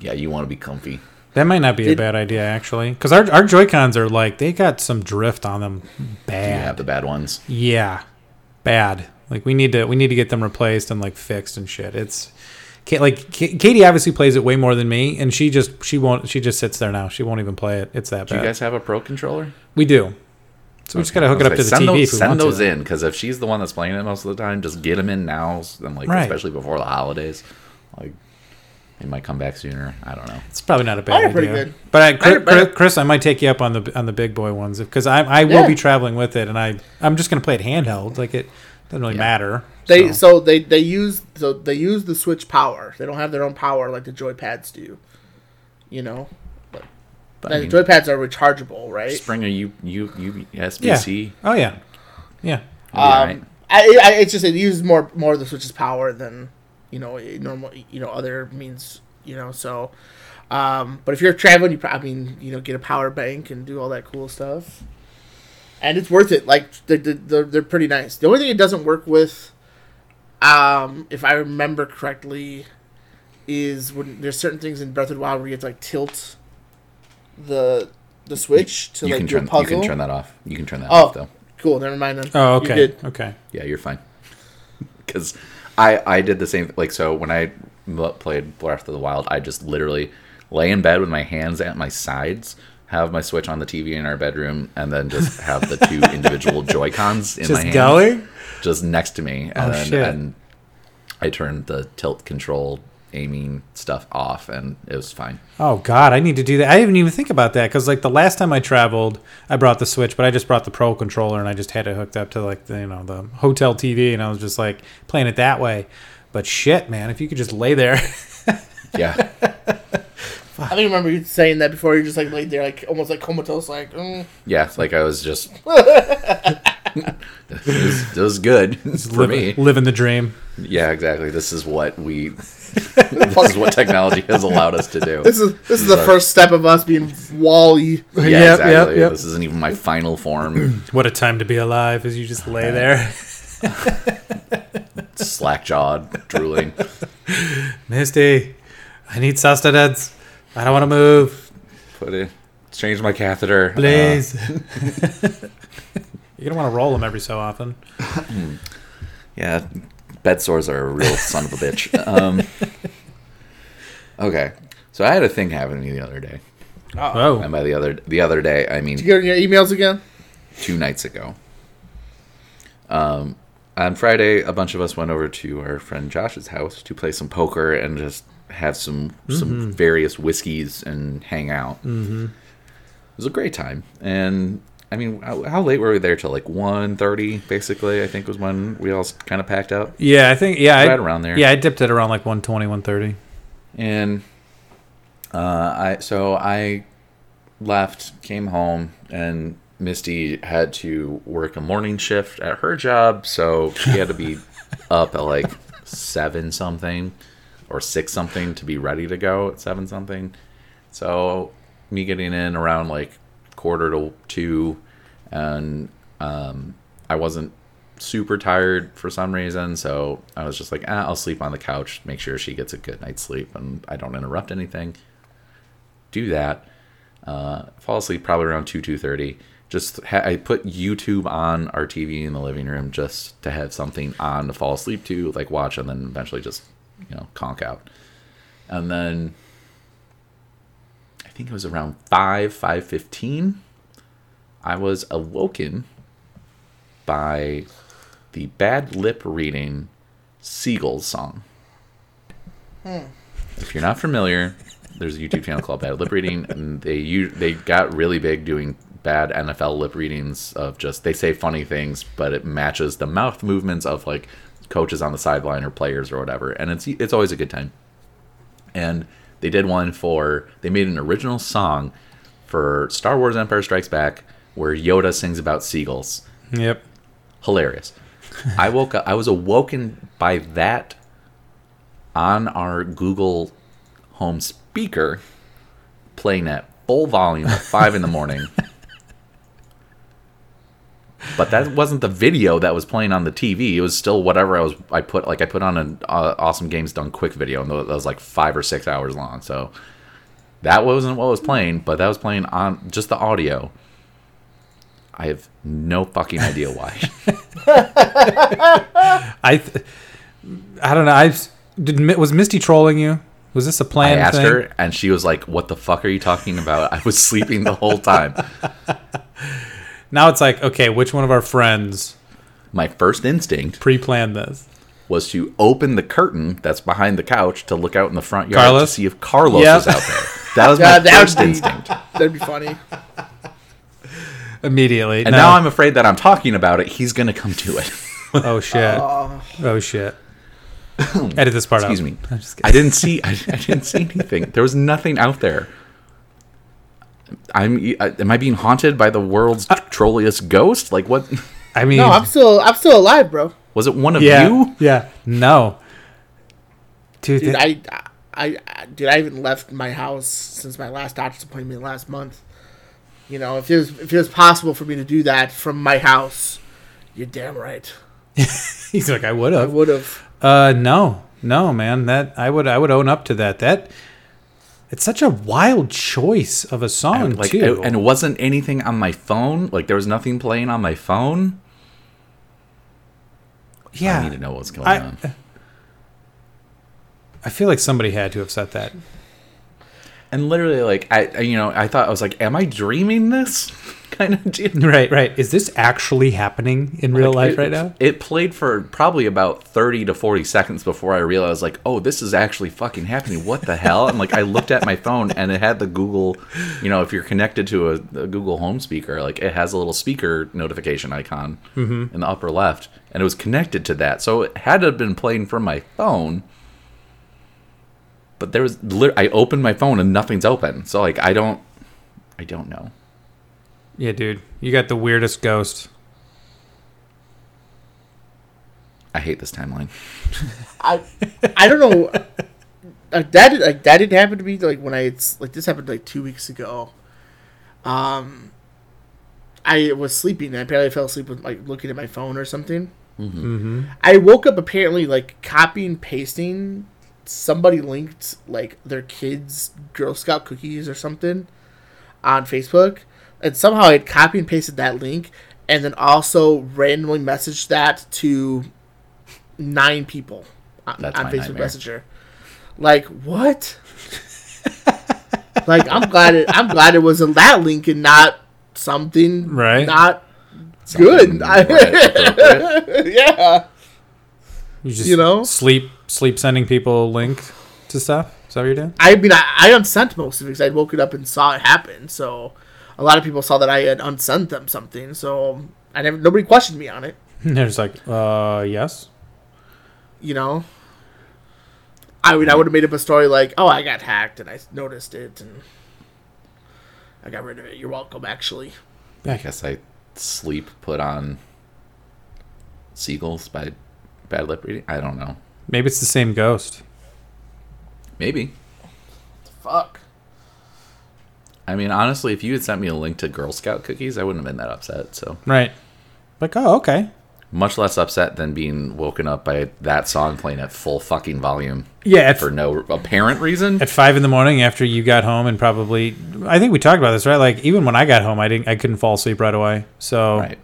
Speaker 3: yeah, you want to be comfy.
Speaker 1: that might not be a bad idea actually, because our our Joy Cons are like they got some drift on them,
Speaker 3: Do you
Speaker 1: bad.
Speaker 3: have the bad ones?
Speaker 1: Yeah, bad. Like we need to we need to get them replaced and like fixed and shit. It's Ka- like Katie obviously plays it way more than me, and she just she won't she just sits there now. She won't even play it. It's that
Speaker 3: Do you guys have a pro controller?
Speaker 1: we do. So we just gotta hook it up to the
Speaker 3: send
Speaker 1: TV
Speaker 3: Those,
Speaker 1: if we
Speaker 3: send
Speaker 1: want
Speaker 3: those
Speaker 1: to.
Speaker 3: in because if she's the one that's playing it most of the time, just get them in now. And like
Speaker 1: Right.
Speaker 3: especially before the holidays, like they might come back sooner. I don't know.
Speaker 1: It's probably not a bad
Speaker 2: Mine
Speaker 1: idea.
Speaker 2: pretty good.
Speaker 1: But I, Chris,
Speaker 2: are better.
Speaker 1: Chris, I might take you up on the on the big boy ones because I I will
Speaker 2: Yeah.
Speaker 1: be traveling with it, and I I'm just gonna play it handheld. Like it doesn't really
Speaker 3: Yeah.
Speaker 1: matter.
Speaker 2: They
Speaker 1: so.
Speaker 2: so they they use so they use the Switch power. They don't have their own power like the joypads do. You know,
Speaker 3: But,
Speaker 2: Now,
Speaker 3: I mean,
Speaker 2: the joypads are rechargeable, right?
Speaker 3: Springer, bring a U, U, U,
Speaker 1: yeah.
Speaker 3: SBC.
Speaker 1: Oh yeah, yeah.
Speaker 3: You'll be alright.
Speaker 2: Um, I, I it's just it uses more more of the Switch's power than you know a normal you know other means you know so. Um, but if you're traveling, you probably I mean you know get a power bank and do all that cool stuff, and it's worth it. Like they're they're, they're pretty nice. The only thing it doesn't work with, um, if I remember correctly, is when there's certain things in Breath of the Wild where you have to like tilt the the switch to
Speaker 3: you
Speaker 2: like
Speaker 3: can
Speaker 2: do a
Speaker 3: turn you can turn that off. You can turn that
Speaker 2: Oh.
Speaker 3: off though.
Speaker 2: Cool, never mind then.
Speaker 1: Oh okay,
Speaker 2: did.
Speaker 1: okay.
Speaker 3: Yeah, you're fine. Because I I did the same. Like so when I played Breath of the Wild, I just literally lay in bed with my hands at my sides, have my Switch on the TV in our bedroom, and then just have the two individual Joy Cons in my hand.
Speaker 1: Just
Speaker 3: hands,
Speaker 1: going.
Speaker 3: Just next to me, and
Speaker 1: Oh,
Speaker 3: then
Speaker 1: shit.
Speaker 3: and I turned the tilt control aiming stuff off, and it was fine.
Speaker 1: Oh God, I need to do that. I didn't even think about that because like the last time I traveled, I brought the Switch, but I just brought the Pro controller and I just had it hooked up to like the you know the hotel TV, and I was just like playing it that way. But shit, man, if you could just lay there,
Speaker 3: Yeah,
Speaker 2: I think I remember you saying that before. You just like laid there, like almost like comatose, like. Mm.
Speaker 3: yeah. Like I was just It was, it was good for
Speaker 1: Liv-
Speaker 3: me.
Speaker 1: living the dream.
Speaker 3: Yeah, exactly. This is what we. this is what technology has allowed us to do.
Speaker 2: This is this is the first step of us being WALL-E.
Speaker 3: Yeah,
Speaker 1: Yep,
Speaker 3: exactly.
Speaker 1: yep, yep.
Speaker 3: This isn't even my final form.
Speaker 1: What a time to be alive as you just lay there.
Speaker 3: Slack jawed, drooling.
Speaker 1: Misty, I need sustenance. I don't want to move.
Speaker 3: Put it. Change my catheter. Uh,
Speaker 1: Please. You're going to want to roll them every so often.
Speaker 3: Yeah, bed sores are a real son of a bitch. Um, okay, so I had a thing happen to me the other day,
Speaker 1: Oh.
Speaker 3: and by the other the other day I mean
Speaker 2: You get your emails again?
Speaker 3: two nights ago. Um, on Friday, a bunch of us went over to our friend Josh's house to play some poker and just have some some various whiskeys and hang out. Mm-hmm. It was a great time, and I mean, how, late were we there? Till like 1.30, basically. I think was when we all kind of packed up.
Speaker 1: Yeah, I think, yeah.
Speaker 3: Right
Speaker 1: I,
Speaker 3: around there.
Speaker 1: Yeah, I dipped it around like 120, 130.
Speaker 3: and uh, I so I left, came home, and Misty had to work a morning shift at her job, so she had to be up at like seven something or six something to be ready to go at seven something. So me getting in around like quarter to two, and um, I wasn't super tired for some reason, so I was just like, ah, I'll sleep on the couch, make sure she gets a good night's sleep, and I don't interrupt anything. Do that. Uh, fall asleep probably around two two thirty. Just ha- I put YouTube on our TV in the living room just to have something on to fall asleep to, like watch, and then eventually just you know conk out. And then think it was around five five fifteen. I was awoken by the bad lip reading Seagulls song. Hmm. If you're not familiar, there's a YouTube channel called Bad Lip Reading, and they u- they got really big doing bad NFL lip readings of just they say funny things, but it matches the mouth movements of like coaches on the sideline or players or whatever, and it's it's always a good time. And they did one for they made an original song for Star Wars Empire Strikes Back where Yoda sings about seagulls
Speaker 1: Yep.
Speaker 3: hilarious. I woke up. I was awoken by that on our Google Home speaker, playing at full volume at five in the morning. But that wasn't the video that was playing on the TV. It was still whatever I was. I put like I put on an uh, awesome games done quick video, and that was like five or six hours long. So that wasn't what was playing, but that was playing on just the audio. I have no fucking idea why.
Speaker 1: I, th- I don't know. I did. Was Misty trolling you? Was this a
Speaker 3: I
Speaker 1: planned
Speaker 3: asked
Speaker 1: thing?
Speaker 3: her, and she was like, "What the fuck are you talking about?" I was sleeping the whole time.
Speaker 1: Now it's like, okay, which one of our friends
Speaker 3: My first instinct
Speaker 1: pre-planned this?
Speaker 3: was to open the curtain that's behind the couch to look out in the front yard
Speaker 1: Carlos?
Speaker 3: to see if Carlos
Speaker 1: Yep.
Speaker 3: was out there. That was my
Speaker 2: Yeah, that
Speaker 3: first
Speaker 2: would be-
Speaker 3: instinct.
Speaker 2: That'd be funny.
Speaker 1: Immediately.
Speaker 3: And
Speaker 1: No.
Speaker 3: now I'm afraid that I'm talking about it. He's gonna come to it.
Speaker 1: Oh shit. Oh. oh shit. Edit this part out.
Speaker 3: Excuse
Speaker 1: out.
Speaker 3: me.
Speaker 1: I'm just
Speaker 3: I didn't see. I, I didn't see anything. There was nothing out there. I'm. I- Am I being haunted by the world's
Speaker 1: Uh,
Speaker 3: trolliest ghost? Like what?
Speaker 1: I mean,
Speaker 2: No, I'm still I'm still alive, bro.
Speaker 3: Was it one of
Speaker 1: yeah,
Speaker 3: you?
Speaker 1: yeah. No, dude.
Speaker 2: Dude,
Speaker 1: th-
Speaker 2: I, I, I, dude, I haven't left my house since my last doctor's appointment last month. You know, if it was if it was possible for me to do that from my house, you're damn right.
Speaker 1: he's like, I would have.
Speaker 2: I
Speaker 1: have.
Speaker 2: would have.
Speaker 1: Uh, no, no, man. That I would, I would own up to that. That it's such a wild choice of a song
Speaker 3: like
Speaker 1: too.
Speaker 3: it- and it wasn't anything on my phone like there was nothing playing on my phone
Speaker 1: yeah,
Speaker 3: i need to know what's going
Speaker 1: I-
Speaker 3: on
Speaker 1: I feel like somebody had to have said that.
Speaker 3: And literally like I, you know i thought i was like am i dreaming this kind of deal?
Speaker 1: Right, right. Is this actually happening in real life
Speaker 3: it,
Speaker 1: right now?
Speaker 3: it played for probably about 30 to 40 seconds before i realized like oh this is actually fucking happening. What the hell? And like i looked at my phone and it had the google you know if you're connected to a, a google home speaker like it has a little speaker notification icon mm-hmm. in the upper left and it was connected to that. So it had to have been playing from my phone but there was i opened my phone and nothing's open so like i don't i don't know
Speaker 1: Yeah, dude. You got the weirdest ghost.
Speaker 3: I hate this timeline.
Speaker 2: I I don't know. Like that did- like that didn't happen to me like when I it's like this happened like two weeks ago. Um, I was sleeping and apparently I fell asleep with like looking at my phone or something.
Speaker 1: Mm-hmm.
Speaker 2: I woke up apparently like copying pasting. Somebody linked like their kids' Girl Scout cookies or something on Facebook, and somehow I had copy and pasted that link, and then also randomly messaged that to nine people on,
Speaker 3: That's
Speaker 2: on
Speaker 3: my
Speaker 2: Facebook
Speaker 3: nightmare.
Speaker 2: Messenger. Like what? like I'm glad it. I'm glad it was in that link and not something
Speaker 1: Right.
Speaker 2: not good.
Speaker 3: Right,
Speaker 2: yeah.
Speaker 1: You just
Speaker 2: You know?
Speaker 1: sleep sleep sending people a link to stuff. Is that what you're doing?
Speaker 2: I mean, I, I unsent most of it because I'd woken up and saw it happen. So a lot of people saw that I had unsent them something. So I never, nobody questioned me on it.
Speaker 1: They're just like, uh, yes.
Speaker 2: You know. I mean, I would have made up a story like, "Oh, I got hacked and I noticed it and I got rid of it." You're welcome, actually.
Speaker 3: I guess I sleep put on Seagulls by Bad Lip Reading. I don't know.
Speaker 1: Maybe it's the same ghost.
Speaker 3: Maybe.
Speaker 2: Fuck.
Speaker 3: I mean, honestly, if you had sent me a link to Girl Scout cookies, I wouldn't have been that upset. So
Speaker 1: Right. Like, oh, okay.
Speaker 3: much less upset than being woken up by that song playing at full fucking volume
Speaker 1: Yeah, at,
Speaker 3: for no apparent reason.
Speaker 1: at five in the morning after you got home and probably, I think we talked about this, right? Like, even when I got home, I didn't, I couldn't fall asleep right away. So,
Speaker 3: Right.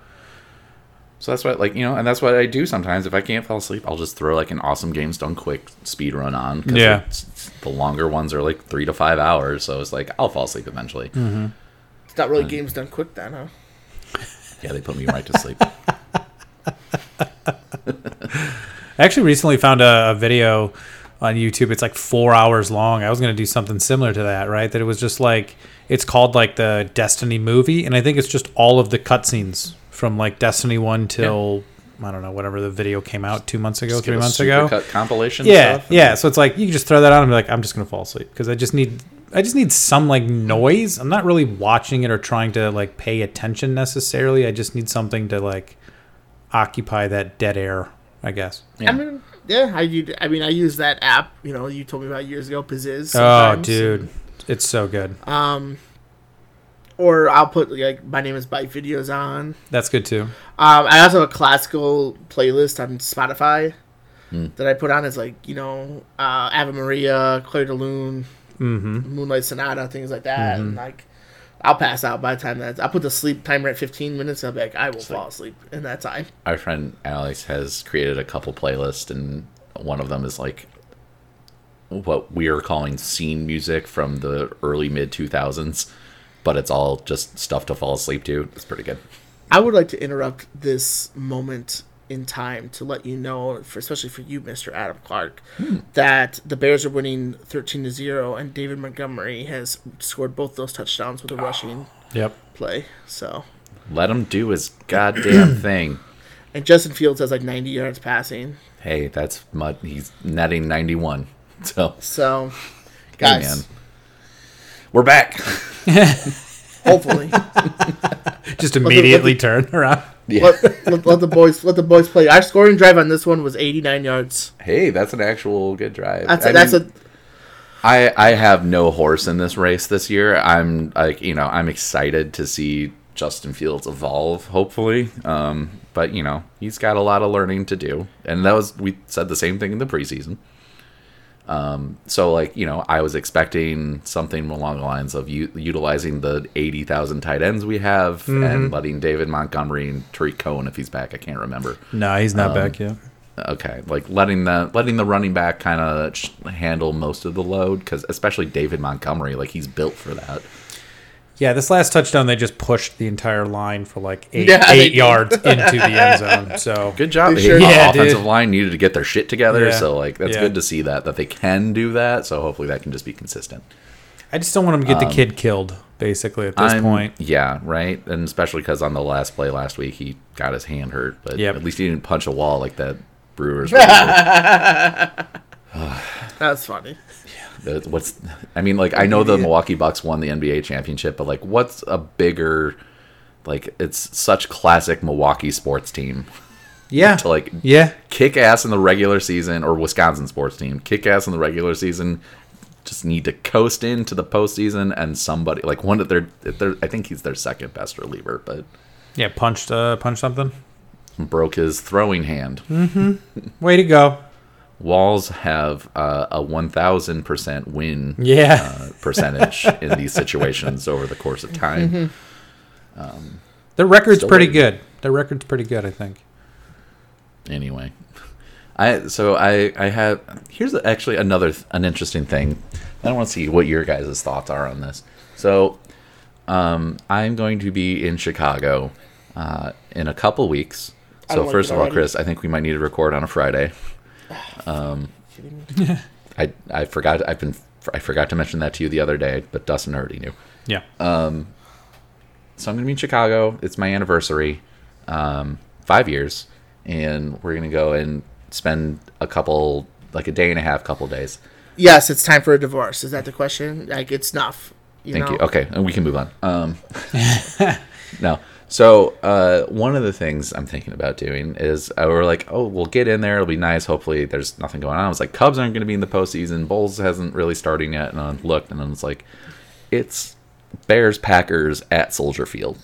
Speaker 3: So that's what, like, you know, and that's what I do sometimes. If I can't fall asleep, I'll just throw like an awesome Games Done Quick speed run on. 'cause
Speaker 1: Yeah.
Speaker 3: it's- the longer ones are like three to five hours. So it's like, I'll fall asleep eventually. Mm-hmm.
Speaker 2: It's not really games done quick then, huh?
Speaker 3: Yeah, they put me right to sleep.
Speaker 1: I actually recently found a, a video on YouTube. It's like four hours long. I was going to do something similar to that, right? That it was just like, it's called like the Destiny movie. And I think it's just all of the cutscenes from like Destiny 1 till, I don't know, whatever the video came out two months ago,
Speaker 3: Just
Speaker 1: three months ago.
Speaker 3: supercut compilation.
Speaker 1: Yeah,
Speaker 3: stuff and-
Speaker 1: yeah. So it's like you can just throw that on and be like, I'm just gonna fall asleep because I just need, I just need some like noise. I'm not really watching it or trying to like pay attention necessarily. I just need something to like occupy that dead air. I guess.
Speaker 3: Yeah.
Speaker 2: I mean, yeah, I, I mean, I use that app. You know, you told me about years ago, Pzizz.
Speaker 1: Oh, dude, it's so good.
Speaker 2: Um, or I'll put like my name is Bite videos on.
Speaker 1: That's good too.
Speaker 2: Um, I also have a classical playlist on Spotify
Speaker 3: Hmm.
Speaker 2: that I put on as like you know uh, Ave Maria, Clair de Lune,
Speaker 1: Mm-hmm.
Speaker 2: Moonlight Sonata, things like that, and like. I'll pass out by the time that I'll put the sleep timer at 15 minutes. I'll be like, I will fall asleep in that time.
Speaker 3: Our friend Alex has created a couple playlists, and one of them is like what we are calling scene music from the early mid 2000s, but it's all just stuff to fall asleep to. It's pretty good.
Speaker 2: I would like to interrupt this moment in time to let you know, for, especially for you, Mr. Adam Clark, hmm. that the Bears are winning 13 to 0, and David Montgomery has scored both those touchdowns with a rushing
Speaker 1: Yep.
Speaker 2: play. So,
Speaker 3: Let him do his goddamn thing.
Speaker 2: and Justin Fields has like 90 yards passing.
Speaker 3: Hey, that's mud. He's netting 91. So,
Speaker 2: So,
Speaker 3: hey,
Speaker 2: guys,
Speaker 3: man. We're back.
Speaker 2: hopefully,
Speaker 1: Just immediately turn around.
Speaker 3: Yeah.
Speaker 2: let, let, let the boys let the boys play. Our scoring drive on this one was 89 yards.
Speaker 3: Hey, that's an actual good drive.
Speaker 2: That's
Speaker 3: I
Speaker 2: a, that's
Speaker 3: mean,
Speaker 2: a
Speaker 3: I I have no horse in this race this year. I'm like you know I'm excited to see Justin Fields evolve. Hopefully, um, but you know he's got a lot of learning to do, and that was we said the same thing in the preseason. Um, so like you know I was expecting something along the lines of u- utilizing the eighty thousand tight ends we have and letting David Montgomery and Tarik Cohen if he's back. I can't remember.
Speaker 1: No, he's not back yet.
Speaker 3: Okay, like letting the letting the running back kind of sh- handle most of the load because especially David Montgomery, like he's built for that.
Speaker 1: Yeah, this last touchdown they just pushed the entire line for like eight,
Speaker 2: Yeah,
Speaker 1: eight yards into the end zone. So
Speaker 3: Good job.
Speaker 2: They sure
Speaker 3: the.
Speaker 1: Yeah,
Speaker 3: offensive
Speaker 1: dude.
Speaker 3: line needed to get their shit together,
Speaker 1: Yeah.
Speaker 3: so like that's
Speaker 1: Yeah.
Speaker 3: good to see that that they can do that. So hopefully that can just be consistent.
Speaker 1: I just don't want them to get the um, kid killed. Basically, at this
Speaker 3: I'm-
Speaker 1: point,
Speaker 3: yeah, right, and especially because on the last play last week he got his hand hurt, but
Speaker 1: Yep.
Speaker 3: at least he didn't punch a wall like that Brewers.
Speaker 2: that's funny.
Speaker 3: Uh, what's I mean, like I know the Milwaukee Bucks won the NBA championship, but like what's a bigger like it's such classic Milwaukee sports team.
Speaker 1: Yeah.
Speaker 3: to like
Speaker 1: Yeah.
Speaker 3: kick ass in the regular season, or Wisconsin sports team kick ass in the regular season. Just need to coast into the postseason, and somebody like one of their, their I think he's their second best reliever, but
Speaker 1: Yeah. Punched. Uh, punched something.
Speaker 3: broke his throwing hand. Mm-hmm.
Speaker 1: Way to go.
Speaker 3: Walls have uh, a one thousand percent win
Speaker 1: Yeah.
Speaker 3: uh, percentage in these situations over the course of time.
Speaker 1: Their record's pretty
Speaker 3: waiting.
Speaker 1: good. Their record's pretty good, I think.
Speaker 3: anyway i so i i have here's actually another an interesting thing i want to see what your guys' thoughts are on this so um i'm going to be in chicago uh in a couple weeks so
Speaker 2: like
Speaker 3: first of all
Speaker 2: already.
Speaker 3: chris i think we might need to record on a friday um i i forgot i've been i forgot to mention that to you the other day but dustin already knew
Speaker 1: Yeah.
Speaker 3: Um, so I'm gonna be in Chicago. It's my anniversary, um, five years, and we're gonna go and spend a couple, like a day and a half, couple days.
Speaker 2: Yes, it's time for a divorce. Is that the question? Like it's enough. You
Speaker 3: Thank
Speaker 2: know?
Speaker 3: you. Okay, and we can move on. Um, no. So uh, one of the things I'm thinking about doing is uh, we're like, oh, we'll get in there. It'll be nice. Hopefully, there's nothing going on. I was like, Cubs aren't going to be in the postseason. Bulls hasn't really starting yet. And I looked, and I was like, it's Bears Packers at Soldier Field.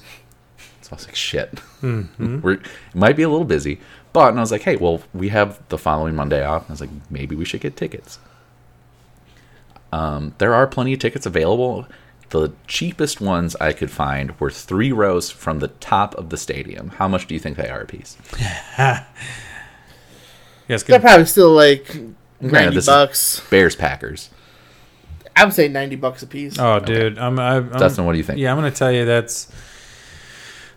Speaker 3: So I was like, shit. We're, it might be a little busy, but and I was like, hey, well, we have the following Monday off. And I was like, maybe we should get tickets. Um, there are plenty of tickets available. The cheapest ones I could find were three rows from the top of the stadium. How much do you think they are a piece?
Speaker 1: Yes.
Speaker 2: They're probably still like ninety
Speaker 3: this
Speaker 2: bucks.
Speaker 3: Bears Packers.
Speaker 2: I would say ninety bucks a piece.
Speaker 1: Oh, dude. I'm. I'm, I'm
Speaker 3: Dustin, what do you think?
Speaker 1: Yeah, I'm gonna tell you that's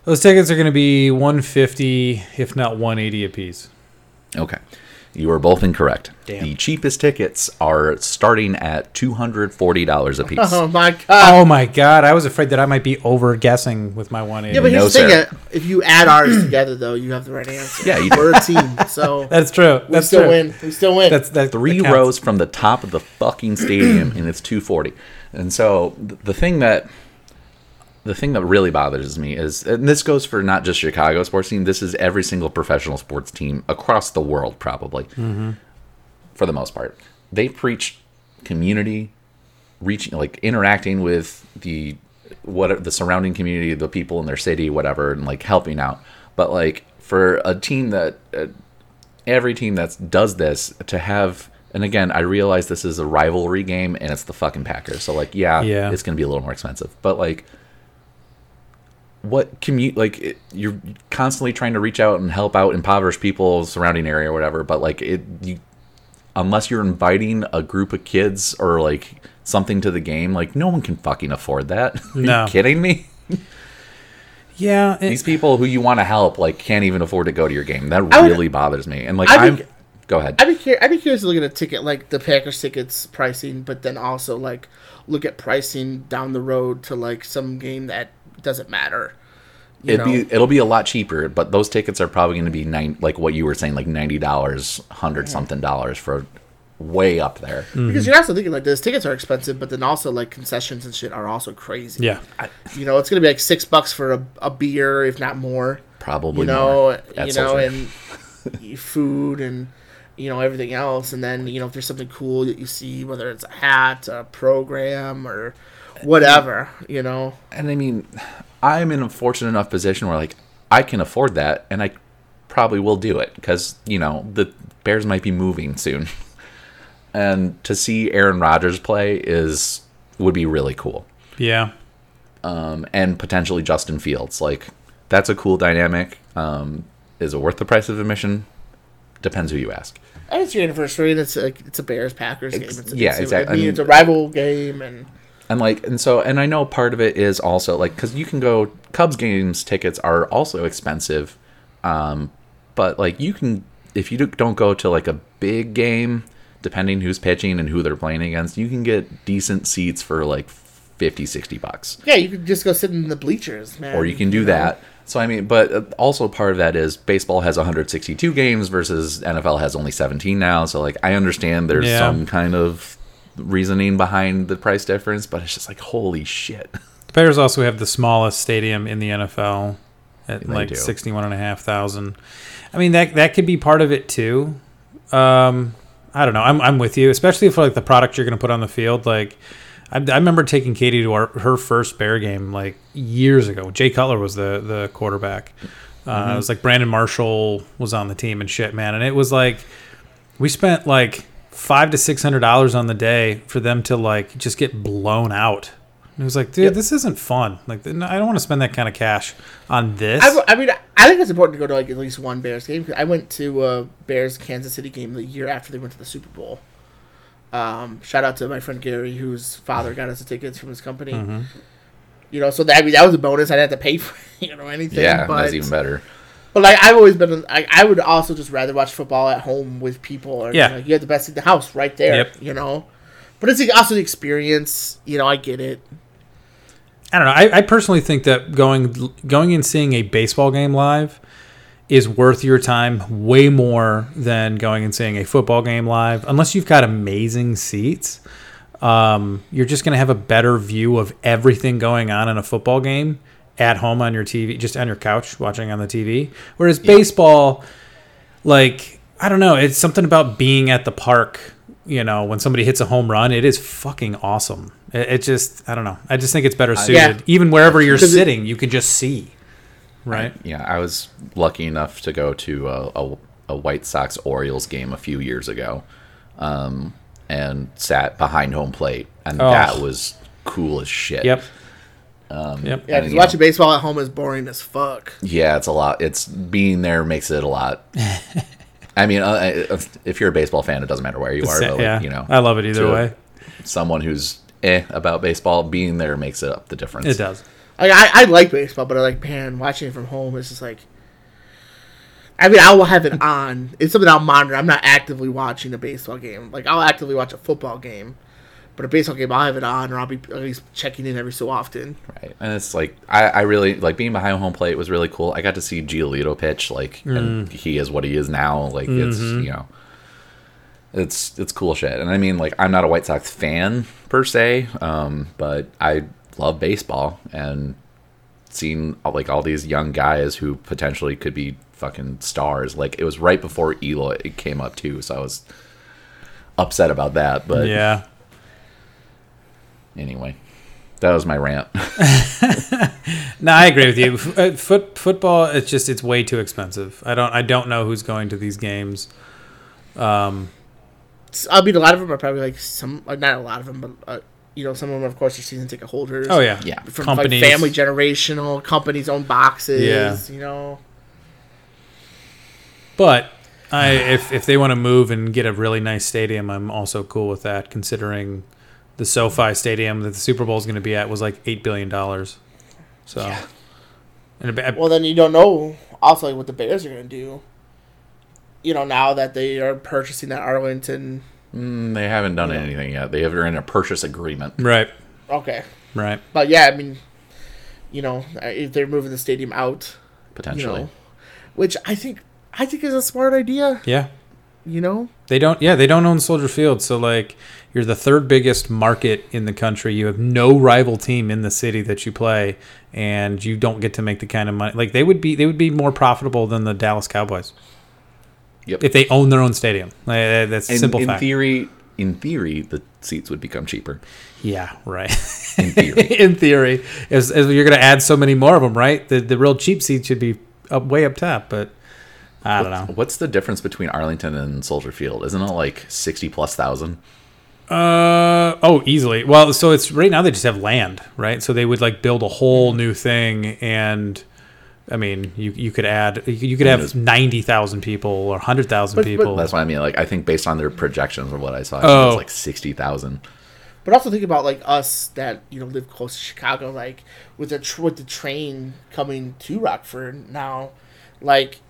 Speaker 1: those tickets are gonna be 150, if not 180 a piece.
Speaker 3: Okay. You are both incorrect.
Speaker 1: Damn.
Speaker 3: The cheapest tickets are starting at $240 a piece.
Speaker 2: Oh my god.
Speaker 1: Oh my god, I was afraid that I might be over guessing with my one.
Speaker 2: yeah, but
Speaker 3: no,
Speaker 2: here's the thing:
Speaker 3: sir.
Speaker 2: uh, if you add ours together, though, you have the right answer.
Speaker 3: Yeah, you do.
Speaker 2: we're a team, so
Speaker 1: that's true.
Speaker 2: we still
Speaker 1: true.
Speaker 2: win. We still win.
Speaker 1: That's that
Speaker 3: three
Speaker 1: that
Speaker 3: rows from the top of the fucking stadium and it's 240 and so th- the thing that the thing that really bothers me is and this goes for not just chicago sports team this is every single professional sports team across the world probably for the most part. They preach community reaching like interacting with the what the surrounding community the people in their city whatever and like helping out. But like for a team that uh, every team that does this to have and again i realize this is a rivalry game and it's the fucking packers. So like yeah,
Speaker 1: Yeah.
Speaker 3: it's going to be a little more expensive. But like what commute like it, you're constantly trying to reach out and help out impoverished people surrounding area or whatever but like it you unless you're inviting a group of kids or like something to the game like no one can fucking afford that are
Speaker 1: No.
Speaker 3: you kidding me
Speaker 1: Yeah, it-
Speaker 3: these people who you want to help like can't even afford to go to your game that
Speaker 2: would-
Speaker 3: really bothers me and like
Speaker 2: I'd
Speaker 3: i'm
Speaker 2: be-
Speaker 3: go ahead
Speaker 2: I'd be curious. I'd be curious to look at a ticket like the Packers tickets pricing, but then also like look at pricing down the road to like some game that doesn't matter.
Speaker 3: It'd be, it'll be a lot cheaper, but those tickets are probably going to be nine, like what you were saying, like ninety dollars, hundred something dollars for way up there. Mm-hmm.
Speaker 2: because you're also thinking like those tickets are expensive, but then also like concessions and shit are also crazy.
Speaker 1: yeah.
Speaker 2: you know it's gonna be like six bucks for a, a beer, if not more.
Speaker 3: Probably
Speaker 2: You know,
Speaker 3: more at
Speaker 2: you know, and food and you know everything else, and then you know if there's something cool that you see, whether it's a hat, a program, or whatever, you know.
Speaker 3: and I mean, I'm in a fortunate enough position where like I can afford that, and I probably will do it because you know the Bears might be moving soon, and to see Aaron Rodgers play is would be really cool.
Speaker 1: Yeah.
Speaker 3: um, and potentially Justin Fields. Like that's a cool dynamic. Um, is it worth the price of admission? Depends who you ask.
Speaker 2: And it's your anniversary, and it's like it's a Bears Packers game. It's a,
Speaker 3: yeah,
Speaker 2: it's
Speaker 3: exactly.
Speaker 2: I
Speaker 3: I
Speaker 2: mean,
Speaker 3: mean-
Speaker 2: it's a rival game, and
Speaker 3: And like, and so, and I know part of it is also like because you can go Cubs games tickets are also expensive, um, but like you can if you don't go to like a big game, depending who's pitching and who they're playing against, you can get decent seats for like 50, 60 bucks.
Speaker 2: yeah, you could just go sit in the bleachers, man.
Speaker 3: or you can do
Speaker 2: know?
Speaker 3: that. So I mean, but uh, also part of that is baseball has 162 games versus NFL has only 17 now. So like I understand there's
Speaker 1: Yeah.
Speaker 3: some kind of reasoning behind the price difference, but it's just like holy shit.
Speaker 1: The Bears also have the smallest stadium in the NFL at
Speaker 3: They
Speaker 1: like
Speaker 3: do.
Speaker 1: sixty-one and a half thousand. I mean that that could be part of it too. Um, I don't know. I'm I'm with you, especially for like the product you're going to put on the field. Like, I, I remember taking Katie to our, her first Bear game like years ago. Jay Cutler was the the quarterback. Uh, It was like Brandon Marshall was on the team and shit, man. And it was like we spent like five to six hundred dollars on the day for them to like just get blown out. And it was like, dude,
Speaker 3: Yep.
Speaker 1: this isn't fun. Like, I don't want to spend that kind of cash on this.
Speaker 2: I, I mean, I think it's important to go to like at least one Bears game. 'cause I went to a Bears Kansas City game the year after they went to the Super Bowl. Um, shout out to my friend Gary, whose father got us the tickets from his company.
Speaker 1: Mm-hmm.
Speaker 2: You know, so that I mean, that was a bonus. I didn't have to pay for you know anything.
Speaker 3: Yeah,
Speaker 2: but,
Speaker 3: that's even better.
Speaker 2: But like I've always been, I, I would also just rather watch football at home with people. Or,
Speaker 1: Yeah.
Speaker 2: you, know, you have the best in the house right there.
Speaker 1: Yep.
Speaker 2: You know, but it's also the experience. You know, I get it.
Speaker 1: I don't know. I, I personally think that going going and seeing a baseball game live is worth your time way more than going and seeing a football game live. Unless you've got amazing seats, um, you're just going to have a better view of everything going on in a football game at home on your TV, just on your couch watching on the TV. Whereas baseball, like I don't know, it's something about being at the park. You know, when somebody hits a home run, it is fucking awesome. It, it just, I don't know. I just think it's better suited.
Speaker 2: Yeah.
Speaker 1: Even wherever you're
Speaker 2: Because it-
Speaker 1: sitting, you can just see. Right.
Speaker 3: Yeah, I was lucky enough to go to a, a, a White Sox Orioles game a few years ago, um, and sat behind home plate, and
Speaker 1: Oh.
Speaker 3: that was cool as shit.
Speaker 1: Yep.
Speaker 3: Um,
Speaker 1: Yep.
Speaker 2: Yeah, because
Speaker 3: you
Speaker 2: watching
Speaker 3: know,
Speaker 2: baseball at home is boring as fuck.
Speaker 3: yeah, it's a lot. It's being there makes it a lot. I mean, uh, uh, if you're a baseball fan, it doesn't matter where you are. But, like,
Speaker 1: yeah.
Speaker 3: you know,
Speaker 1: I love it either way.
Speaker 3: someone who's eh about baseball, being there makes it up the difference.
Speaker 1: It does.
Speaker 2: Like I, I like baseball, but I like man watching it from home. It's just like, I mean, I will have it on. It's something I'll monitor. I'm not actively watching a baseball game. Like I'll actively watch a football game, but a baseball game I'll have it on, or I'll be at least checking in every so often.
Speaker 3: Right. And it's like I, I really like being behind home plate was really cool. I got to see Giolito pitch, like
Speaker 1: Mm.
Speaker 3: and he is what he is now. Like it's
Speaker 1: Mm-hmm.
Speaker 3: you know it's it's cool shit. And I mean like I'm not a White Sox fan per se, um, but I love baseball and seeing like all these young guys who potentially could be fucking stars. Like it was right before Eloy came up too, so I was upset about that. But
Speaker 1: yeah.
Speaker 3: Anyway. That was my rant.
Speaker 1: No, I agree with you. F- uh, Foot football, it's just it's way too expensive. I don't I don't know who's going to these games. Um,
Speaker 2: S- I mean, a lot of them are probably like some, like, not a lot of them, but uh, you know, some of them, of course, are season ticket holders.
Speaker 1: oh yeah,
Speaker 3: Yeah.
Speaker 2: from
Speaker 1: companies.
Speaker 2: like family generational companies own boxes.
Speaker 1: Yeah.
Speaker 2: you know.
Speaker 1: But I if if they want to move and get a really nice stadium, I'm also cool with that. Considering the SoFi Stadium that the Super Bowl is going to be at was like eight billion dollars. So, and a,
Speaker 2: Well, then you don't know also like, what the Bears are going to do. You know, now that they are purchasing that Arlington.
Speaker 3: Mm, they haven't done anything yet. They are in a purchase agreement.
Speaker 1: right,
Speaker 2: Okay,
Speaker 1: right.
Speaker 2: but yeah, I mean, you know, uh, if they're moving the stadium out, you
Speaker 3: Potentially.
Speaker 2: know, which I think I think is a smart idea.
Speaker 1: Yeah,
Speaker 2: You know,
Speaker 1: They don't. Yeah, they don't own Soldier Field. So like, you're the third biggest market in the country. You have no rival team in the city that you play, and you don't get to make the kind of money. Like they would be. They would be more profitable than the Dallas Cowboys.
Speaker 3: Yep.
Speaker 1: If they own their own stadium, Like, that's a
Speaker 3: in,
Speaker 1: simple
Speaker 3: in
Speaker 1: fact.
Speaker 3: theory, in theory, the seats would become cheaper.
Speaker 1: yeah, right.
Speaker 3: In theory,
Speaker 1: in theory, as, as you're going to add so many more of them, right? The the real cheap seats should be up way up top, but I don't know.
Speaker 3: what's the difference between Arlington and Soldier Field? Isn't it like sixty plus thousand?
Speaker 1: Uh oh, easily. Well, so it's right now they just have land, right? So they would like build a whole new thing, and I mean, you you could add you could- you could
Speaker 3: Yes.
Speaker 1: have ninety thousand people or hundred thousand
Speaker 2: But- but
Speaker 1: people.
Speaker 3: That's what I mean. Like I think based on their projections of what I saw, I
Speaker 1: Oh.
Speaker 3: think it was like sixty thousand.
Speaker 2: but also think about like us that you know live close to Chicago, like with the tr- with the train coming to Rockford now, like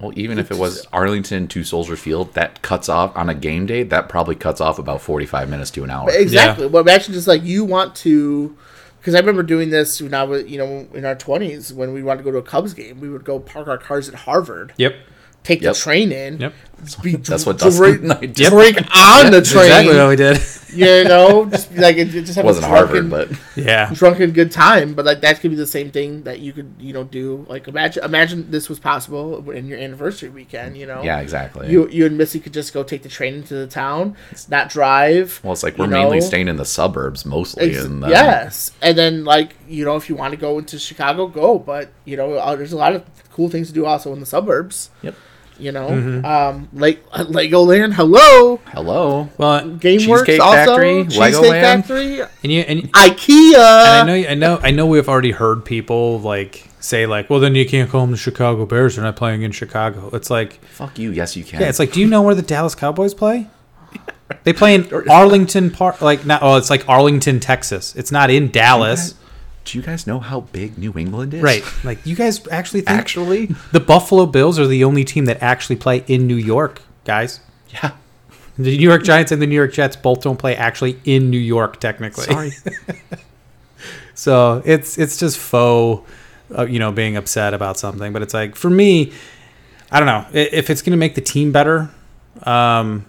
Speaker 3: Well, even if it was Arlington to Soldier Field, that cuts off on a game day. That probably cuts off about forty-five minutes to an hour.
Speaker 2: Exactly. But actually just like you want to, because I remember doing this when I was, you know, in our twenties when we wanted to go to a Cubs game. We would go park our cars at Harvard,
Speaker 1: yep.
Speaker 2: take
Speaker 3: Yep.
Speaker 2: the train in.
Speaker 1: Yep.
Speaker 2: Be,
Speaker 3: That's what
Speaker 2: drink,
Speaker 3: Dustin and I did.
Speaker 2: drink on the train,
Speaker 1: exactly what we did.
Speaker 2: You know, just like it, just have
Speaker 3: wasn't
Speaker 2: a drunken,
Speaker 3: Harvard, but
Speaker 1: Yeah.
Speaker 2: drunken good time. But like that could be the same thing that you could you know do. Like imagine imagine this was possible in your anniversary weekend. You know,
Speaker 3: yeah, exactly.
Speaker 2: You you and Missy could just go take the train into the town, not drive.
Speaker 3: well, it's like we're mainly staying in the suburbs mostly,
Speaker 2: Ex-
Speaker 3: and then,
Speaker 2: yes, and then like you know, if you want to go into Chicago, go. But you know, uh, there's a lot of cool things to do also in the suburbs.
Speaker 3: Yep.
Speaker 2: You know,
Speaker 3: Mm-hmm.
Speaker 2: um, like uh, Legoland. Hello,
Speaker 3: Hello.
Speaker 1: Well,
Speaker 2: GameWorks
Speaker 3: Cheesecake
Speaker 2: also.
Speaker 3: Factory,
Speaker 2: Cheesecake
Speaker 3: Legoland.
Speaker 2: Factory,
Speaker 1: and you and,
Speaker 2: IKEA.
Speaker 1: and I know I know I know we've already heard people like say like, well, then you can't call them the Chicago Bears. They're not playing in Chicago. It's like,
Speaker 3: Fuck you. Yes, you can.
Speaker 1: yeah, it's like, do you know where the Dallas Cowboys play? They play in Arlington Park, like not. Oh, it's like Arlington, Texas. It's not in Dallas,
Speaker 3: Do you guys know how big New England is?
Speaker 1: right? Like you guys actually think
Speaker 3: Actually,
Speaker 1: the Buffalo Bills are the only team that actually play in New York, guys.
Speaker 3: yeah.
Speaker 1: The New York Giants and the New York Jets both don't play actually in New York, technically.
Speaker 3: Sorry.
Speaker 1: So it's it's just faux, uh, you know, being upset about something. But it's like for me, I don't know if it's going to make the team better. Um,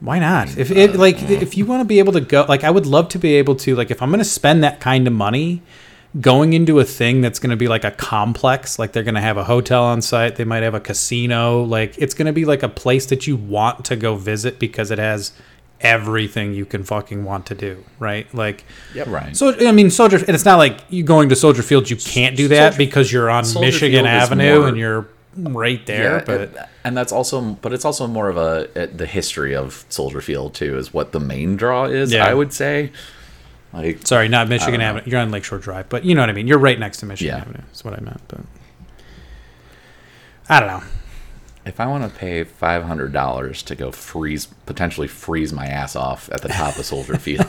Speaker 1: why not? If it like if you want to be able to go, like I would love to be able to like if I'm going to spend that kind of money. Going into a thing that's going to be like a complex, like they're going to have a hotel on site, they might have a casino, like it's going to be like a place that you want to go visit because it has everything you can fucking want to do, right? Like,
Speaker 2: Yep.
Speaker 3: Right.
Speaker 1: so I mean, Soldier, and it's not like you going to Soldier Field. You can't do that
Speaker 3: Soldier-
Speaker 1: because you're on
Speaker 3: Soldier
Speaker 1: Michigan
Speaker 3: Field
Speaker 1: Avenue
Speaker 3: more-
Speaker 1: and you're right there.
Speaker 3: Yeah,
Speaker 1: but
Speaker 3: and, and that's also, but it's also more of a, the history of Soldier Field too is what the main draw is.
Speaker 1: Yeah.
Speaker 3: I would say, like,
Speaker 1: sorry, not Michigan. Avenue. You're on Lakeshore Drive, but you know what I mean. You're right next to Michigan
Speaker 3: Yeah.
Speaker 1: Avenue. That's what I meant. But I don't know.
Speaker 3: if I want to pay five hundred dollars to go freeze, potentially freeze my ass off at the top of Soldier Field.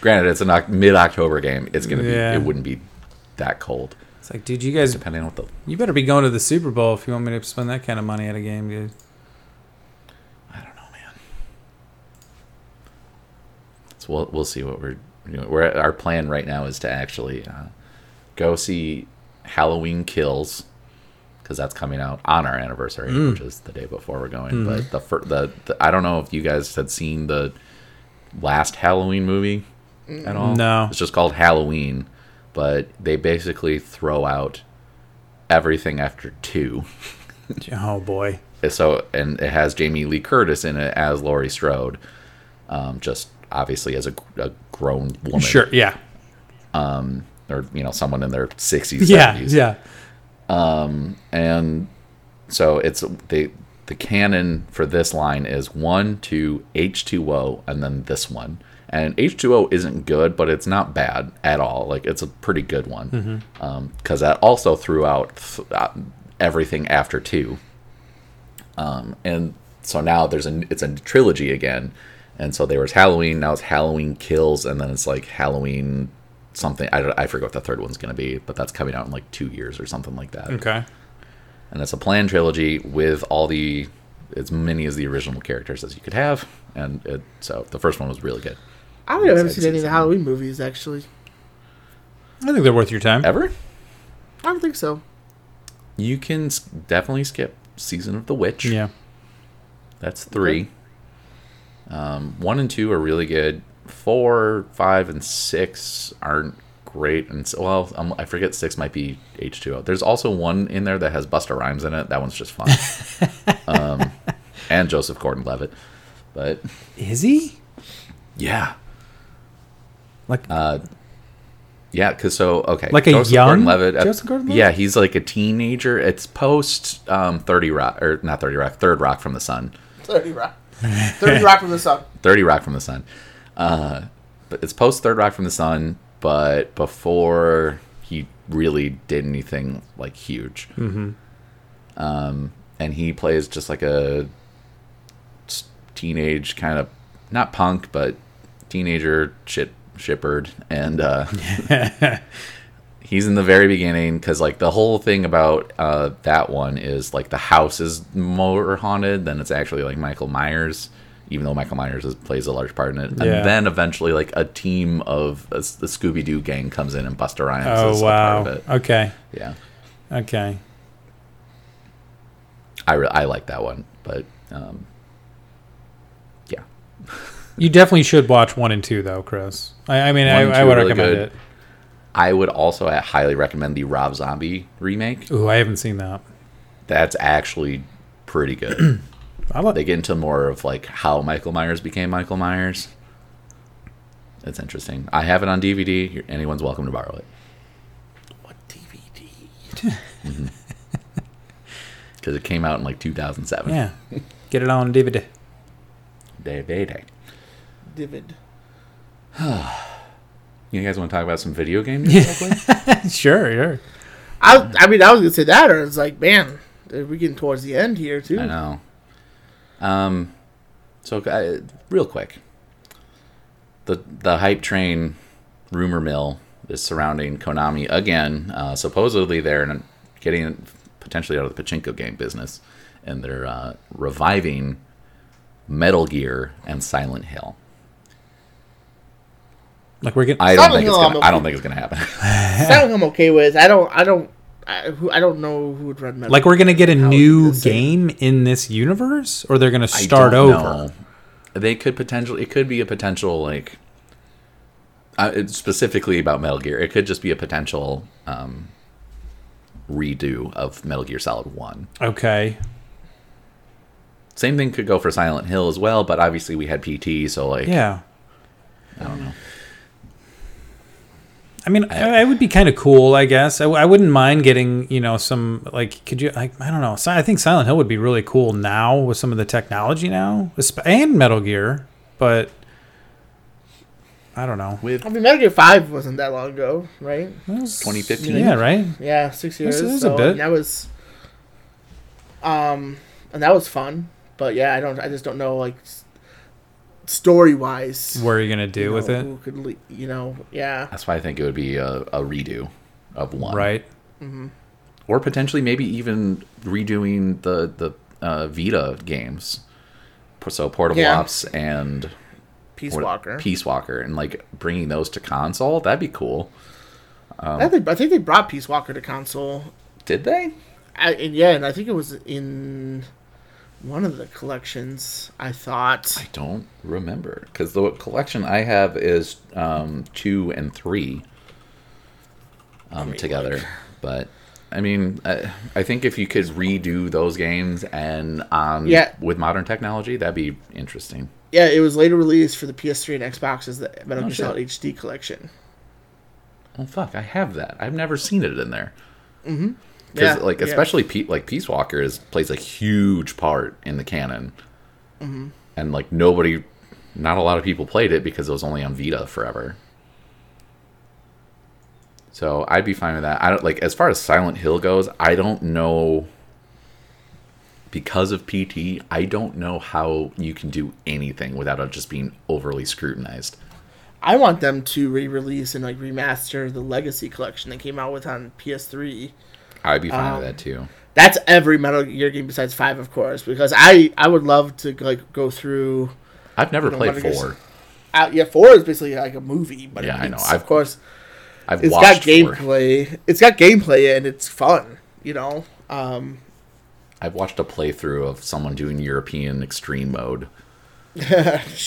Speaker 3: Granted, it's a mid October game. It's gonna be. It wouldn't be that cold,
Speaker 1: It's like, dude, you guys,
Speaker 3: depending on what the.
Speaker 1: you better be going to the Super Bowl if you want me to spend that kind of money at a game, dude.
Speaker 3: I don't know, man. So we'll we'll see what we're. Know, we're our plan right now is to actually uh, go see Halloween Kills because that's coming out on our anniversary,
Speaker 1: Mm.
Speaker 3: which is the day before we're going. But the, fir- the the I don't know if you guys had seen the last Halloween movie at all.
Speaker 1: No.
Speaker 3: it's just called Halloween, but they basically throw out everything after two.
Speaker 1: Oh boy.
Speaker 3: So and it has Jamie Lee Curtis in it as Laurie Strode, um, just obviously as a, a grown woman,
Speaker 1: Sure. Yeah.
Speaker 3: Um, or you know someone in their sixties,
Speaker 1: Yeah.
Speaker 3: seventies,
Speaker 1: Yeah.
Speaker 3: Um, and so it's the the canon for this line is one, two, H two O, and then this one. And H two O isn't good, but it's not bad at all. Like it's a pretty good one because that also threw out th- uh, everything after two. Um, and so now there's a it's a trilogy again, and so there was Halloween. Now it's Halloween Kills, and then it's like Halloween something. I, don't- I forget what the third one's gonna be, but that's coming out in like two years or something like that
Speaker 1: Okay.
Speaker 3: and it's a planned trilogy with all the as many as the original characters as you could have and it, so the first one was really good
Speaker 2: I don't think I've ever seen any of the Halloween movies. Actually,
Speaker 1: I think they're worth your time.
Speaker 3: ever?
Speaker 2: I don't think so.
Speaker 3: you can s- definitely skip season of the witch.
Speaker 1: Yeah.
Speaker 3: that's three. Um, one and two are really good. Four five and six aren't great. And so, well um, i forget six might be h2o there's also one in there that has busta rhymes in it. That one's just fun. Um, and joseph gordon-levitt. But
Speaker 1: Is he?
Speaker 3: yeah
Speaker 1: Like
Speaker 3: Uh, yeah, because so okay,
Speaker 1: Like a young
Speaker 3: Gordon-Levitt, uh,
Speaker 1: Joseph Gordon-Levitt?
Speaker 3: Yeah, he's like a teenager. It's post um, Thirty Rock or not Thirty Rock, Third Rock from the Sun.
Speaker 2: Thirty Rock. Thirty Rock from the Sun.
Speaker 3: Thirty Rock from the Sun. Uh, but it's post Third Rock from the Sun, but before he really did anything like huge. Mm-hmm. Um, and he plays just like a teenage kind of not punk, but teenager shit shippered, and uh, he's in the very beginning because like the whole thing about uh, that one is like the house is more haunted than it's actually like Michael Myers, even though Michael Myers is, plays a large part in it.
Speaker 1: Yeah.
Speaker 3: And then eventually, like a team of the Scooby Doo gang comes in and Busta Rhymes is
Speaker 1: Oh
Speaker 3: a
Speaker 1: wow.
Speaker 3: part of it.
Speaker 1: Okay.
Speaker 3: Yeah,
Speaker 1: Okay.
Speaker 3: I re- I like that one, but um, yeah,
Speaker 1: You definitely should watch one and two, though, Chris. I, I mean, I, I would
Speaker 3: really
Speaker 1: recommend
Speaker 3: good.
Speaker 1: it.
Speaker 3: I would also highly recommend the Rob Zombie remake.
Speaker 1: Ooh, I haven't seen that.
Speaker 3: That's actually pretty good.
Speaker 1: I like.
Speaker 3: they get into more of like how Michael Myers became Michael Myers. It's interesting. I have it on DVD. Anyone's welcome to borrow it
Speaker 2: What DVD?
Speaker 3: because it came out in like 2007.
Speaker 1: Yeah, get it on DVD.
Speaker 3: Day.
Speaker 2: Divid.
Speaker 3: You guys want to talk about some video games? real quick?
Speaker 1: sure, sure.
Speaker 2: I, I mean, I was gonna say that, or it's like, man, we're getting towards the end here too.
Speaker 3: I know. Um, so uh, real quick, the the hype train rumor mill is surrounding Konami again. Uh, supposedly they're getting potentially out of the pachinko game business, and they're uh, reviving Metal Gear and Silent Hill.
Speaker 1: Like we're getting.
Speaker 3: I don't
Speaker 2: Silent
Speaker 3: think it's gonna.
Speaker 2: I'm
Speaker 3: I don't
Speaker 2: okay.
Speaker 3: think it's gonna happen.
Speaker 2: Silent Hill I'm okay with. I don't. I don't. I, who, I don't know who would run Metal.
Speaker 1: Like we're gonna get a new
Speaker 2: you say?
Speaker 1: game in this universe, or they're gonna
Speaker 3: I
Speaker 1: start
Speaker 3: don't
Speaker 1: over.
Speaker 3: know. They could potentially. It could be a potential like. Uh, it's specifically about Metal Gear. It could just be a potential um, redo of Metal Gear Solid One.
Speaker 1: Okay.
Speaker 3: Same thing could go for Silent Hill as well, but obviously we had PT, so like
Speaker 1: Yeah.
Speaker 3: I don't know.
Speaker 1: I mean, I, I would be kind of cool, I guess. I, I, wouldn't mind getting, you know, some like, could you? Like, I don't know. I think Silent Hill would be really cool now with some of the technology now, and Metal Gear. But I don't know.
Speaker 3: With
Speaker 2: I mean, Metal Gear Five wasn't that long ago, right?
Speaker 3: 2015?
Speaker 1: Yeah, right.
Speaker 2: Yeah, six years.
Speaker 1: This is a bit.
Speaker 2: That was, um, and that was fun. But yeah, I don't. I just don't know, like, story wise,
Speaker 1: What are you gonna do with it?
Speaker 2: Who could, le- you know? Yeah.
Speaker 3: that's why I think it would be a, a redo of one,
Speaker 1: Right.
Speaker 3: Or potentially maybe even redoing the the uh, Vita games. So Portable
Speaker 2: Yeah.
Speaker 3: Ops and
Speaker 2: Peace
Speaker 3: what-
Speaker 2: Walker.
Speaker 3: Peace Walker, and like bringing those to console. That'd be cool.
Speaker 2: I think I think they brought Peace Walker to console.
Speaker 3: Did they?
Speaker 2: I, and yeah, and I think it was in one of the collections. I thought.
Speaker 3: I don't remember because the collection I have is um, two and three um, together. But I mean, I, I think if you could redo those games and on
Speaker 2: Yeah.
Speaker 3: with modern technology, that'd be interesting.
Speaker 2: Yeah, it was later released for the PS3 and Xbox as the Metal
Speaker 3: Oh,
Speaker 2: Gear
Speaker 3: shit.
Speaker 2: Solid HD collection.
Speaker 3: Oh fuck, I have that. I've never seen it in there. Mm-hmm.
Speaker 2: Yeah,
Speaker 3: like
Speaker 2: yeah.
Speaker 3: especially Pe- like Peace Walker is plays a huge part in the canon,
Speaker 2: Mm-hmm.
Speaker 3: and like nobody, not a lot of people played it because it was only on Vita forever. So I'd be fine with that. I don't like as far as Silent Hill goes. I don't know because of PT. I don't know how you can do anything without it just being overly scrutinized.
Speaker 2: I want them to re-release and like remaster the Legacy collection they came out with on PS3.
Speaker 3: I'd be fine
Speaker 2: Um,
Speaker 3: with that too.
Speaker 2: That's every Metal Gear game besides five, of course, because I I would love to like go through.
Speaker 3: I've never
Speaker 2: you know,
Speaker 3: played four.
Speaker 2: Uh, yeah, four is basically like a movie, but
Speaker 3: Yeah, I know.
Speaker 2: Of
Speaker 3: I've-
Speaker 2: course,
Speaker 3: I've
Speaker 2: it's got gameplay. It's got gameplay and it's fun. You know. Um,
Speaker 3: I've watched a playthrough of someone doing European extreme mode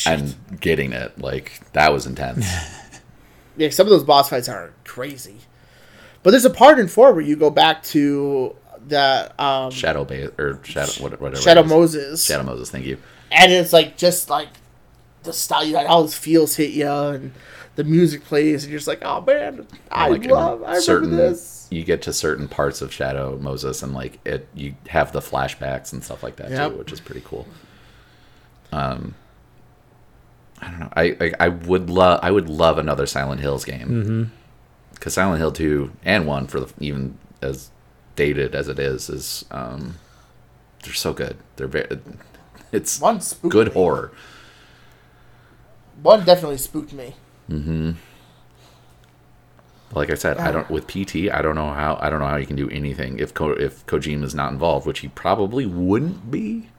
Speaker 3: and getting it. Like that was intense.
Speaker 2: yeah, some of those boss fights are crazy. But there's a part in four where you go back to the um,
Speaker 3: Shadow Bay or Shadow whatever.
Speaker 2: Shadow. Moses,
Speaker 3: Shadow Moses. Thank you.
Speaker 2: and it's like just like the style, you like all those feels hit you, and the music plays, and you're just like, oh man, I
Speaker 3: Like, in
Speaker 2: love, I remember
Speaker 3: certain
Speaker 2: this.
Speaker 3: you get to certain parts of Shadow Moses and like it you have the flashbacks and stuff like that
Speaker 2: Yep.
Speaker 3: too, which is pretty cool. Um I don't know. I I, I would love I would love another Silent Hills game.
Speaker 1: Mm-hmm.
Speaker 3: Cuz Silent Hill 2 and 1 for the even as dated as it is is um they're so good. They're very it's
Speaker 2: One
Speaker 3: good
Speaker 2: me.
Speaker 3: horror.
Speaker 2: One definitely spooked me. Hmm.
Speaker 3: Like I said, I don't with PT. I don't know how. I don't know how you can do anything if Ko, if Kojima is not involved, which he probably wouldn't be.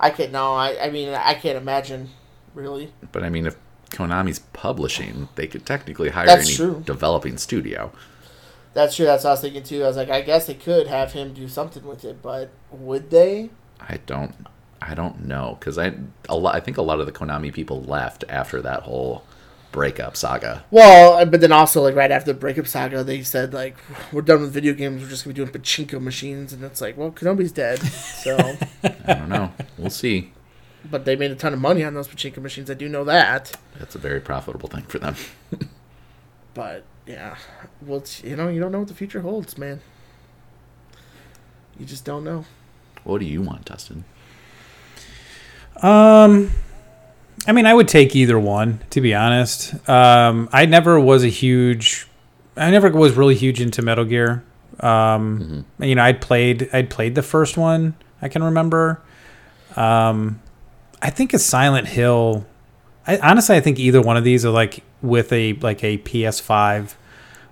Speaker 2: I can't. No, I. I mean, I can't imagine. Really.
Speaker 3: But I mean, if Konami's publishing, they could technically hire
Speaker 2: That's
Speaker 3: any
Speaker 2: true.
Speaker 3: developing studio.
Speaker 2: That's true. That's what I was thinking too. I was like, I guess they could have him do something with it, but would they?
Speaker 3: I don't. I don't know because I a lot. I think a lot of the Konami people left after that whole breakup saga.
Speaker 2: Well, uh, but then also like right after the breakup saga, they said like we're done with video games. We're just gonna be doing pachinko machines, and it's like, well, Konami's dead. So,
Speaker 3: I don't know. We'll see.
Speaker 2: But they made a ton of money on those pachinko machines. I do know that.
Speaker 3: That's a very profitable thing for them.
Speaker 2: But yeah, well, it's, you know, you don't know what the future holds, man. You just don't know.
Speaker 3: What do you want, Dustin?
Speaker 1: Um, I mean, I would take either one to be honest. Um, I never was a huge, I never was really huge into Metal Gear. Um, you know, I'd played, I'd played the first one. I can remember. Um, I think a Silent Hill. I honestly, I think either one of these are like with a like a PS5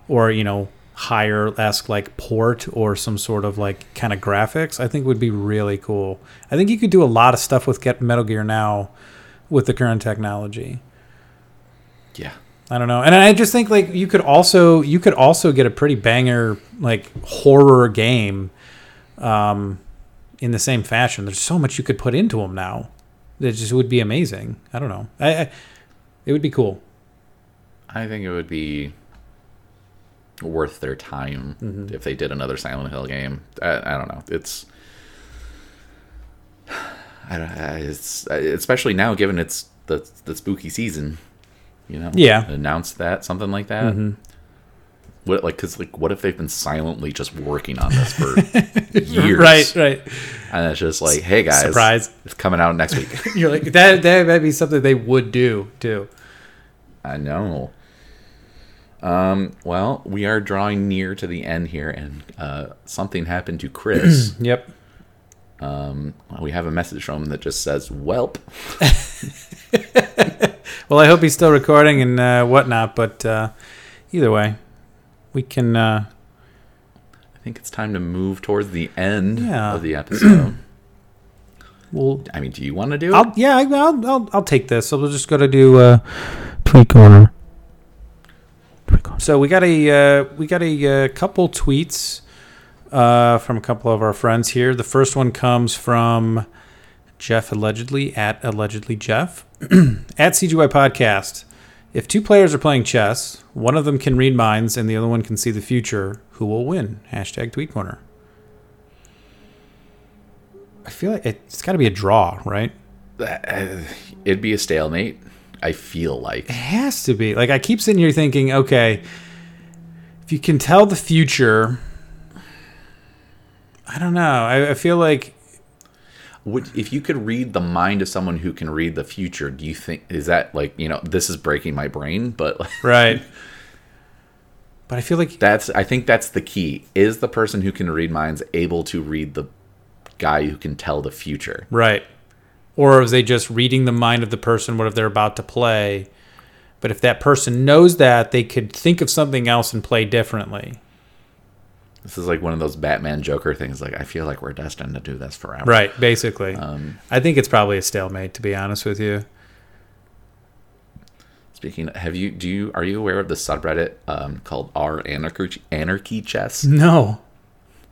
Speaker 1: or you know higher esque like port or some sort of like kind of graphics. I think would be really cool. I think you could do a lot of stuff with get Metal Gear now with the current technology.
Speaker 3: Yeah.
Speaker 1: I don't know. And I just think like you could also you could also get a pretty banger like horror game um in the same fashion. There's so much you could put into them now. That just would be amazing. I don't know. I, I it would be cool.
Speaker 3: I think it would be worth their time
Speaker 1: Mm-hmm.
Speaker 3: if they did another Silent Hill game. I, I don't know. It's I don't, it's especially now given it's the the spooky season. You know,
Speaker 1: Yeah. Mm-hmm.
Speaker 3: Announce that something like that. What like because like what if they've been silently just working on this for years?
Speaker 1: Right, right.
Speaker 3: And it's just like, hey guys,
Speaker 1: Surprise.
Speaker 3: it's coming out next week.
Speaker 1: You're like that that might be something they would do too.
Speaker 3: I know. Um, well, we are drawing near to the end here, and uh, something happened to Chris.
Speaker 1: Yep.
Speaker 3: um, we have a message from him that just says, "Welp."
Speaker 1: Well, I hope he's still recording and uh, whatnot, but uh, either way, we can. Uh,
Speaker 3: I think it's time to move towards the end
Speaker 1: Yeah.
Speaker 3: of the episode.
Speaker 1: we'll.
Speaker 3: I mean, do you want to do it?
Speaker 1: I'll yeah, I'll I'll, I'll take this. So we'll just go to do uh, tweet corner. Tweet corner. So we got a uh, we got a uh, couple tweets uh, from a couple of our friends here. The first one comes from Jeff allegedly at allegedly Jeff at CGY podcast. If two players are playing chess, one of them can read minds and the other one can see the future. Who will win? Hashtag tweet corner. I feel like it's got to be a draw, right?
Speaker 3: Uh, It'd be a stalemate. I feel like
Speaker 1: It has to be. Like I keep sitting here thinking, okay, if you can tell the future, I don't know. I, I feel like
Speaker 3: Would, if you could read the mind of someone who can read the future, do you think is that like you know this is breaking my brain? But
Speaker 1: right. But I feel like
Speaker 3: that's I think that's the key. Is the person who can read minds able to read the guy who can tell the future?
Speaker 1: right. Or is they just reading the mind of the person what if they're about to play? But if that person knows that, they could think of something else and play differently.
Speaker 3: This is like one of those Batman Joker things. Like I feel like we're destined to do this forever.
Speaker 1: Right, basically.
Speaker 3: Um,
Speaker 1: I think it's probably a stalemate to be honest with you.
Speaker 3: speaking, have you do you are you aware of the subreddit um, called R Anarchy Anarchy Chess?
Speaker 1: No.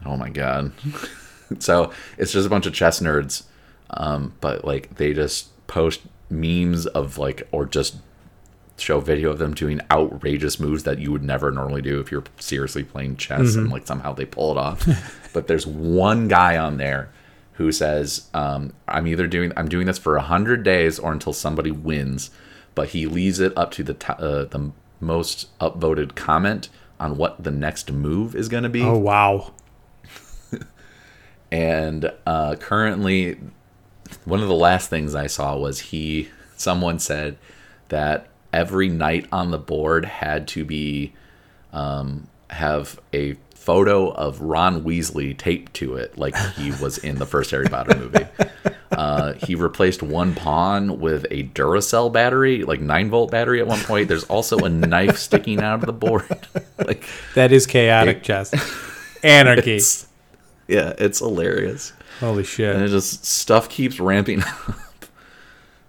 Speaker 3: Oh my god! so it's just a bunch of chess nerds, um, but like they just post memes of like or just show video of them doing outrageous moves that you would never normally do if you're seriously playing chess and like somehow they pull it off. but there's one guy on there who says, um, "I'm either doing I'm doing this for a hundred days or until somebody wins." But he leaves it up to the t- uh, the most upvoted comment on what the next move is going to be
Speaker 1: Oh wow.
Speaker 3: and uh, currently one of the last things i saw was he someone said that every knight on the board had to be um, have a photo of ron weasley taped to it like he was in the first harry potter movie uh, he replaced one pawn with a duracell battery like 9 volt battery at one point there's also a knife sticking out of the board like
Speaker 1: That is chaotic
Speaker 3: It-
Speaker 1: chess. Anarchy.
Speaker 3: it's, yeah it's hilarious
Speaker 1: Holy shit!
Speaker 3: and it just stuff keeps ramping up.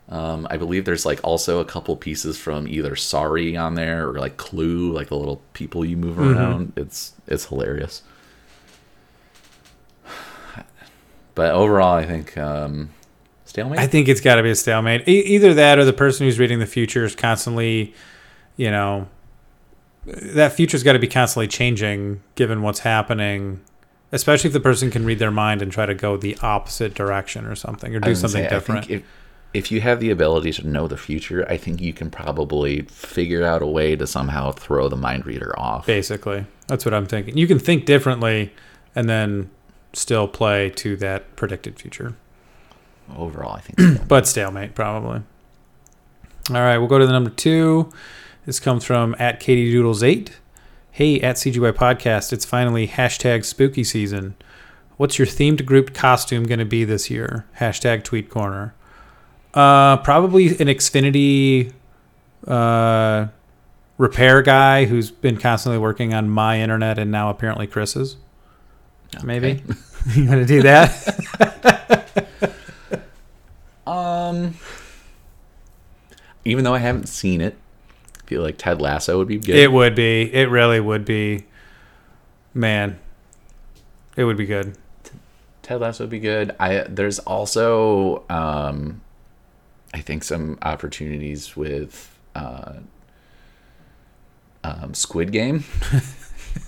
Speaker 3: Um, I believe there's like also a couple pieces from either Sorry on there or like Clue, like the little people you move around. It's it's hilarious. But overall, I think um, stalemate.
Speaker 1: I think it's got to be a stalemate. E- either that or the person who's reading the future is constantly, you know, that future's got to be constantly changing given what's happening. Especially if the person can read their mind and try to go the opposite direction or something, or do something
Speaker 3: say,
Speaker 1: different.
Speaker 3: If if you have the ability to know the future, I think you can probably figure out a way to somehow throw the mind reader off.
Speaker 1: Basically, that's what I'm thinking. You can think differently, and then still play to that predicted future.
Speaker 3: Overall, I think. so.
Speaker 1: but stalemate probably. All right, we'll go to the number two. This comes from at Katie Doodles eight. Hey, at CGY Podcast, it's finally hashtag spooky season. What's your themed group costume going to be this year? Hashtag Tweet Corner. Uh, probably an Xfinity uh, repair guy who's been constantly working on my internet and now apparently Chris's. Maybe you want to do that?
Speaker 3: Um, even though I haven't seen it, I feel like Ted Lasso would be good.
Speaker 1: It would be. It really would be. Man, it would be good.
Speaker 3: Ted Lasso would be good. I there's also um, I think some opportunities with uh, um, Squid Game.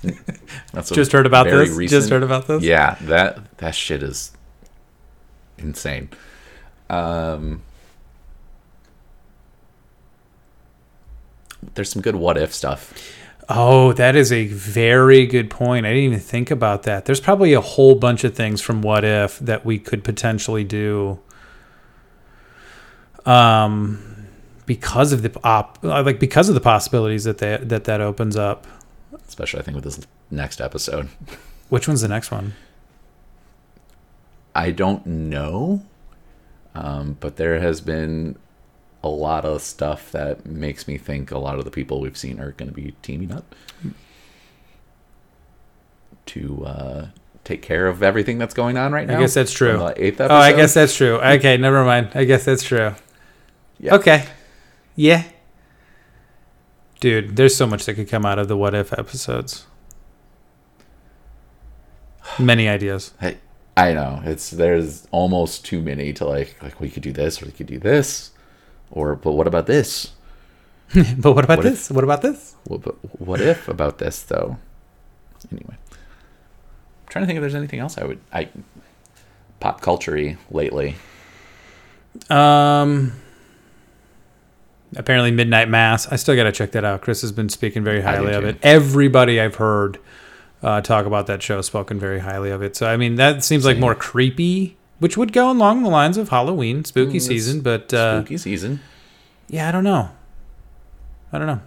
Speaker 3: That's
Speaker 1: Just heard about this.
Speaker 3: recent-
Speaker 1: Just heard about this.
Speaker 3: Yeah, that that shit is insane. Um, there's some good what if stuff.
Speaker 1: Oh, that is a very good point. I didn't even think about that. There's probably a whole bunch of things from What If that we could potentially do. Um, because of the op, uh, like because of the possibilities that they, that that opens up.
Speaker 3: Especially, I think with this next episode.
Speaker 1: Which one's the next one?
Speaker 3: I don't know, um, but there has been a lot of stuff that makes me think a lot of the people we've seen are going to be teaming up to uh, take care of everything that's going on right now.
Speaker 1: I guess that's true.
Speaker 3: On the eighth
Speaker 1: Oh. I guess that's true. Okay, never mind. I guess that's true.
Speaker 3: Yeah.
Speaker 1: Okay. Yeah. Dude, there's so much that could come out of the what if episodes. Many ideas.
Speaker 3: Hey, I know it's there's almost too many to like like we could do this or we could do this, or but what about this?
Speaker 1: but what about
Speaker 3: What if-
Speaker 1: this? what about this?
Speaker 3: What, but what if about this though? Anyway, I'm trying to think if there's anything else I would I pop culture lately.
Speaker 1: Um apparently Midnight Mass. I still got to check that out. Chris has been speaking very highly of
Speaker 3: too.
Speaker 1: it. Everybody I've heard uh, talk about that show spoken very highly of it. So I mean that seems like more creepy, which would go along the lines of Halloween, spooky
Speaker 3: Mm,
Speaker 1: season, but uh
Speaker 3: Spooky season.
Speaker 1: Yeah, I don't know. I don't know.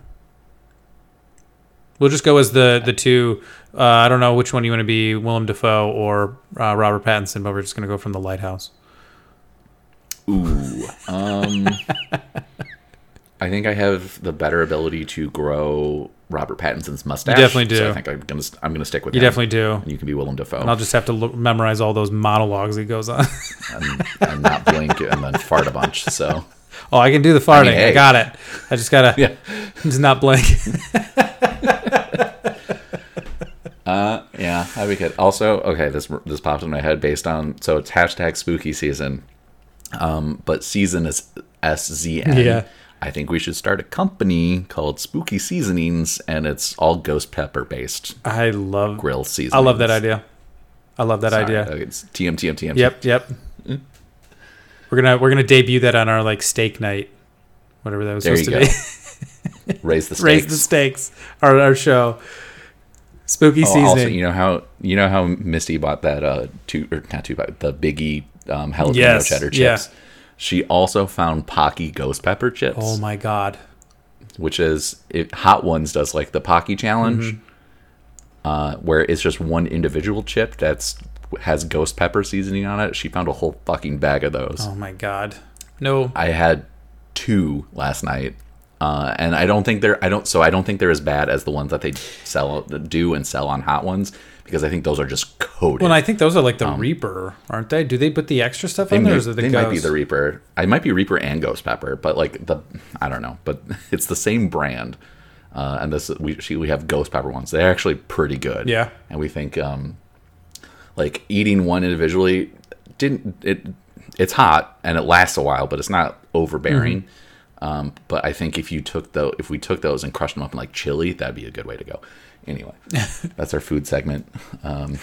Speaker 1: We'll just go as the the two. Uh, I don't know which one you want to be, Willem Dafoe or uh, Robert Pattinson, but we're just going to go from the lighthouse.
Speaker 3: Ooh. Um. I think I have the better ability to grow Robert Pattinson's mustache.
Speaker 1: You definitely
Speaker 3: So
Speaker 1: do.
Speaker 3: I think I'm gonna I'm gonna stick with
Speaker 1: You
Speaker 3: him.
Speaker 1: definitely do.
Speaker 3: And you can be Willem Dafoe.
Speaker 1: And I'll just have to look, memorize all those monologues he goes on.
Speaker 3: and, and not blink and then fart a bunch. So
Speaker 1: oh, I can do the farting. I,
Speaker 3: hey.
Speaker 1: got it. I just gotta
Speaker 3: yeah.
Speaker 1: just not blink.
Speaker 3: Uh, yeah, that'd be good. Also, okay, this this popped in my head based on so it's hashtag spooky season, um, but season is S Z N.
Speaker 1: Yeah.
Speaker 3: I think we should start a company called Spooky Seasonings, and it's all ghost pepper based
Speaker 1: I love.
Speaker 3: grill seasonings.
Speaker 1: I love that idea. I love that
Speaker 3: Sorry,
Speaker 1: idea.
Speaker 3: uh, It's TM TM TM.
Speaker 1: Yep, yep. We're gonna we're gonna debut that on our like steak night, whatever that was
Speaker 3: There
Speaker 1: supposed to
Speaker 3: go.
Speaker 1: be.
Speaker 3: Raise the stakes.
Speaker 1: Raise the stakes. Our our show. Spooky
Speaker 3: Oh,
Speaker 1: season.
Speaker 3: also, you know how you know how Misty bought that uh two or not two but the Biggie um jalapeno
Speaker 1: Yes,
Speaker 3: cheddar
Speaker 1: yeah.
Speaker 3: She also found Paqui ghost pepper chips.
Speaker 1: oh my god.
Speaker 3: which is it, Hot Ones does like the Paqui challenge,
Speaker 1: Mm-hmm.
Speaker 3: uh, where it's just one individual chip that's has ghost pepper seasoning on it. She found a whole fucking bag of those.
Speaker 1: Oh my god. No.
Speaker 3: I had two last night, uh, and I don't think they're I don't so I don't think they're as bad as the ones that they sell do and sell on Hot Ones because I think those are just coated.
Speaker 1: Well, I think those are like the Reaper, aren't they? Do they put the extra stuff
Speaker 3: Um, they
Speaker 1: in there,
Speaker 3: may-
Speaker 1: or is it the
Speaker 3: they might be the Reaper. I might be Reaper and Ghost Pepper, but like the I don't know, but it's the same brand. Uh, and this we she, we have Ghost Pepper ones. They're actually pretty good.
Speaker 1: Yeah.
Speaker 3: And we think um, like eating one individually didn't it it's hot and it lasts a while, but it's not overbearing. Um, but I think if you took though, if we took those and crushed them up in like chili, that'd be a good way to go. Anyway, that's our food segment. Um,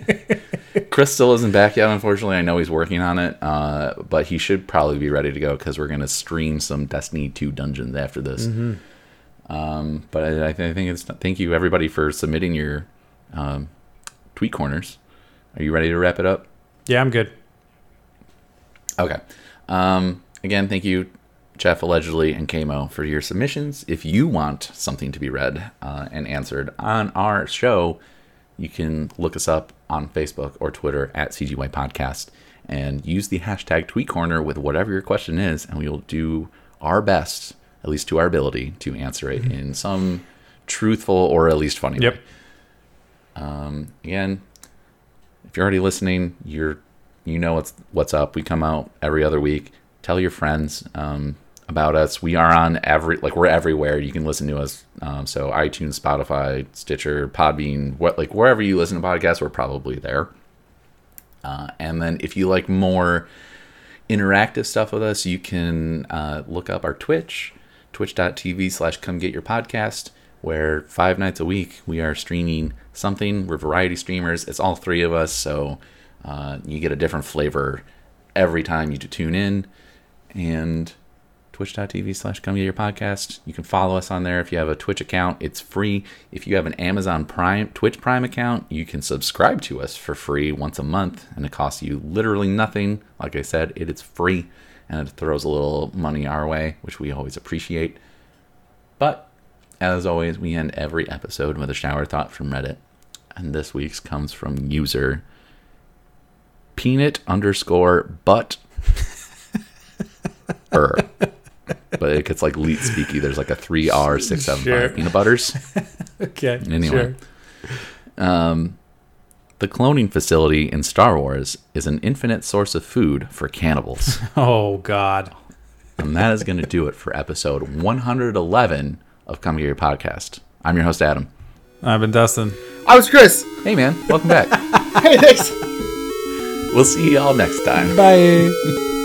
Speaker 3: Chris still isn't back yet, unfortunately. I know he's working on it, uh, but he should probably be ready to go because we're going to stream some Destiny 2 dungeons after this. Um, but I, I think it's thank you everybody for submitting your um, tweet corners. Are you ready to wrap it up?
Speaker 1: Yeah, I'm good.
Speaker 3: Okay. Um, again, thank you, Jeff allegedly and Kamo for your submissions. If you want something to be read uh, and answered on our show, you can look us up on Facebook or Twitter at CGY Podcast and use the hashtag Tweet Corner with whatever your question is, and we will do our best, at least to our ability, to answer it in some truthful or at least funny
Speaker 1: Yep.
Speaker 3: way. Um, again, if you're already listening, you're you know what's what's up. We come out every other week. Tell your friends um, about us. We are on every like we're everywhere. You can listen to us. Um, so iTunes, Spotify, Stitcher, Podbean, what like wherever you listen to podcasts, we're probably there. Uh, and then if you like more interactive stuff with us, you can uh, look up our Twitch, twitch.tv slash come get your podcast, where five nights a week we are streaming something. We're variety streamers. It's all three of us, so uh, you get a different flavor every time you tune in. And twitch.tv slash come get your podcast. You can follow us on there if you have a Twitch account. It's free. If you have an Amazon Prime, Twitch Prime account, you can subscribe to us for free once a month, and it costs you literally nothing. Like I said, it is free, and it throws a little money our way, which we always appreciate. But as always, we end every episode with a shower thought from Reddit, and this week's comes from user peanut underscore butt er. But it gets like leet speaky. There's like a three R six seven
Speaker 1: Sure.
Speaker 3: five peanut butters.
Speaker 1: Okay.
Speaker 3: Anyway.
Speaker 1: Sure.
Speaker 3: Um, the cloning facility in Star Wars is an infinite source of food for cannibals.
Speaker 1: Oh God.
Speaker 3: and that is going to do it for episode 111 of Come Get Your Podcast. I'm your host, Adam.
Speaker 1: I've been Dustin.
Speaker 2: I was Chris.
Speaker 3: Hey, man. Welcome back.
Speaker 2: Hey, thanks.
Speaker 3: we'll see you all next time.
Speaker 1: Bye.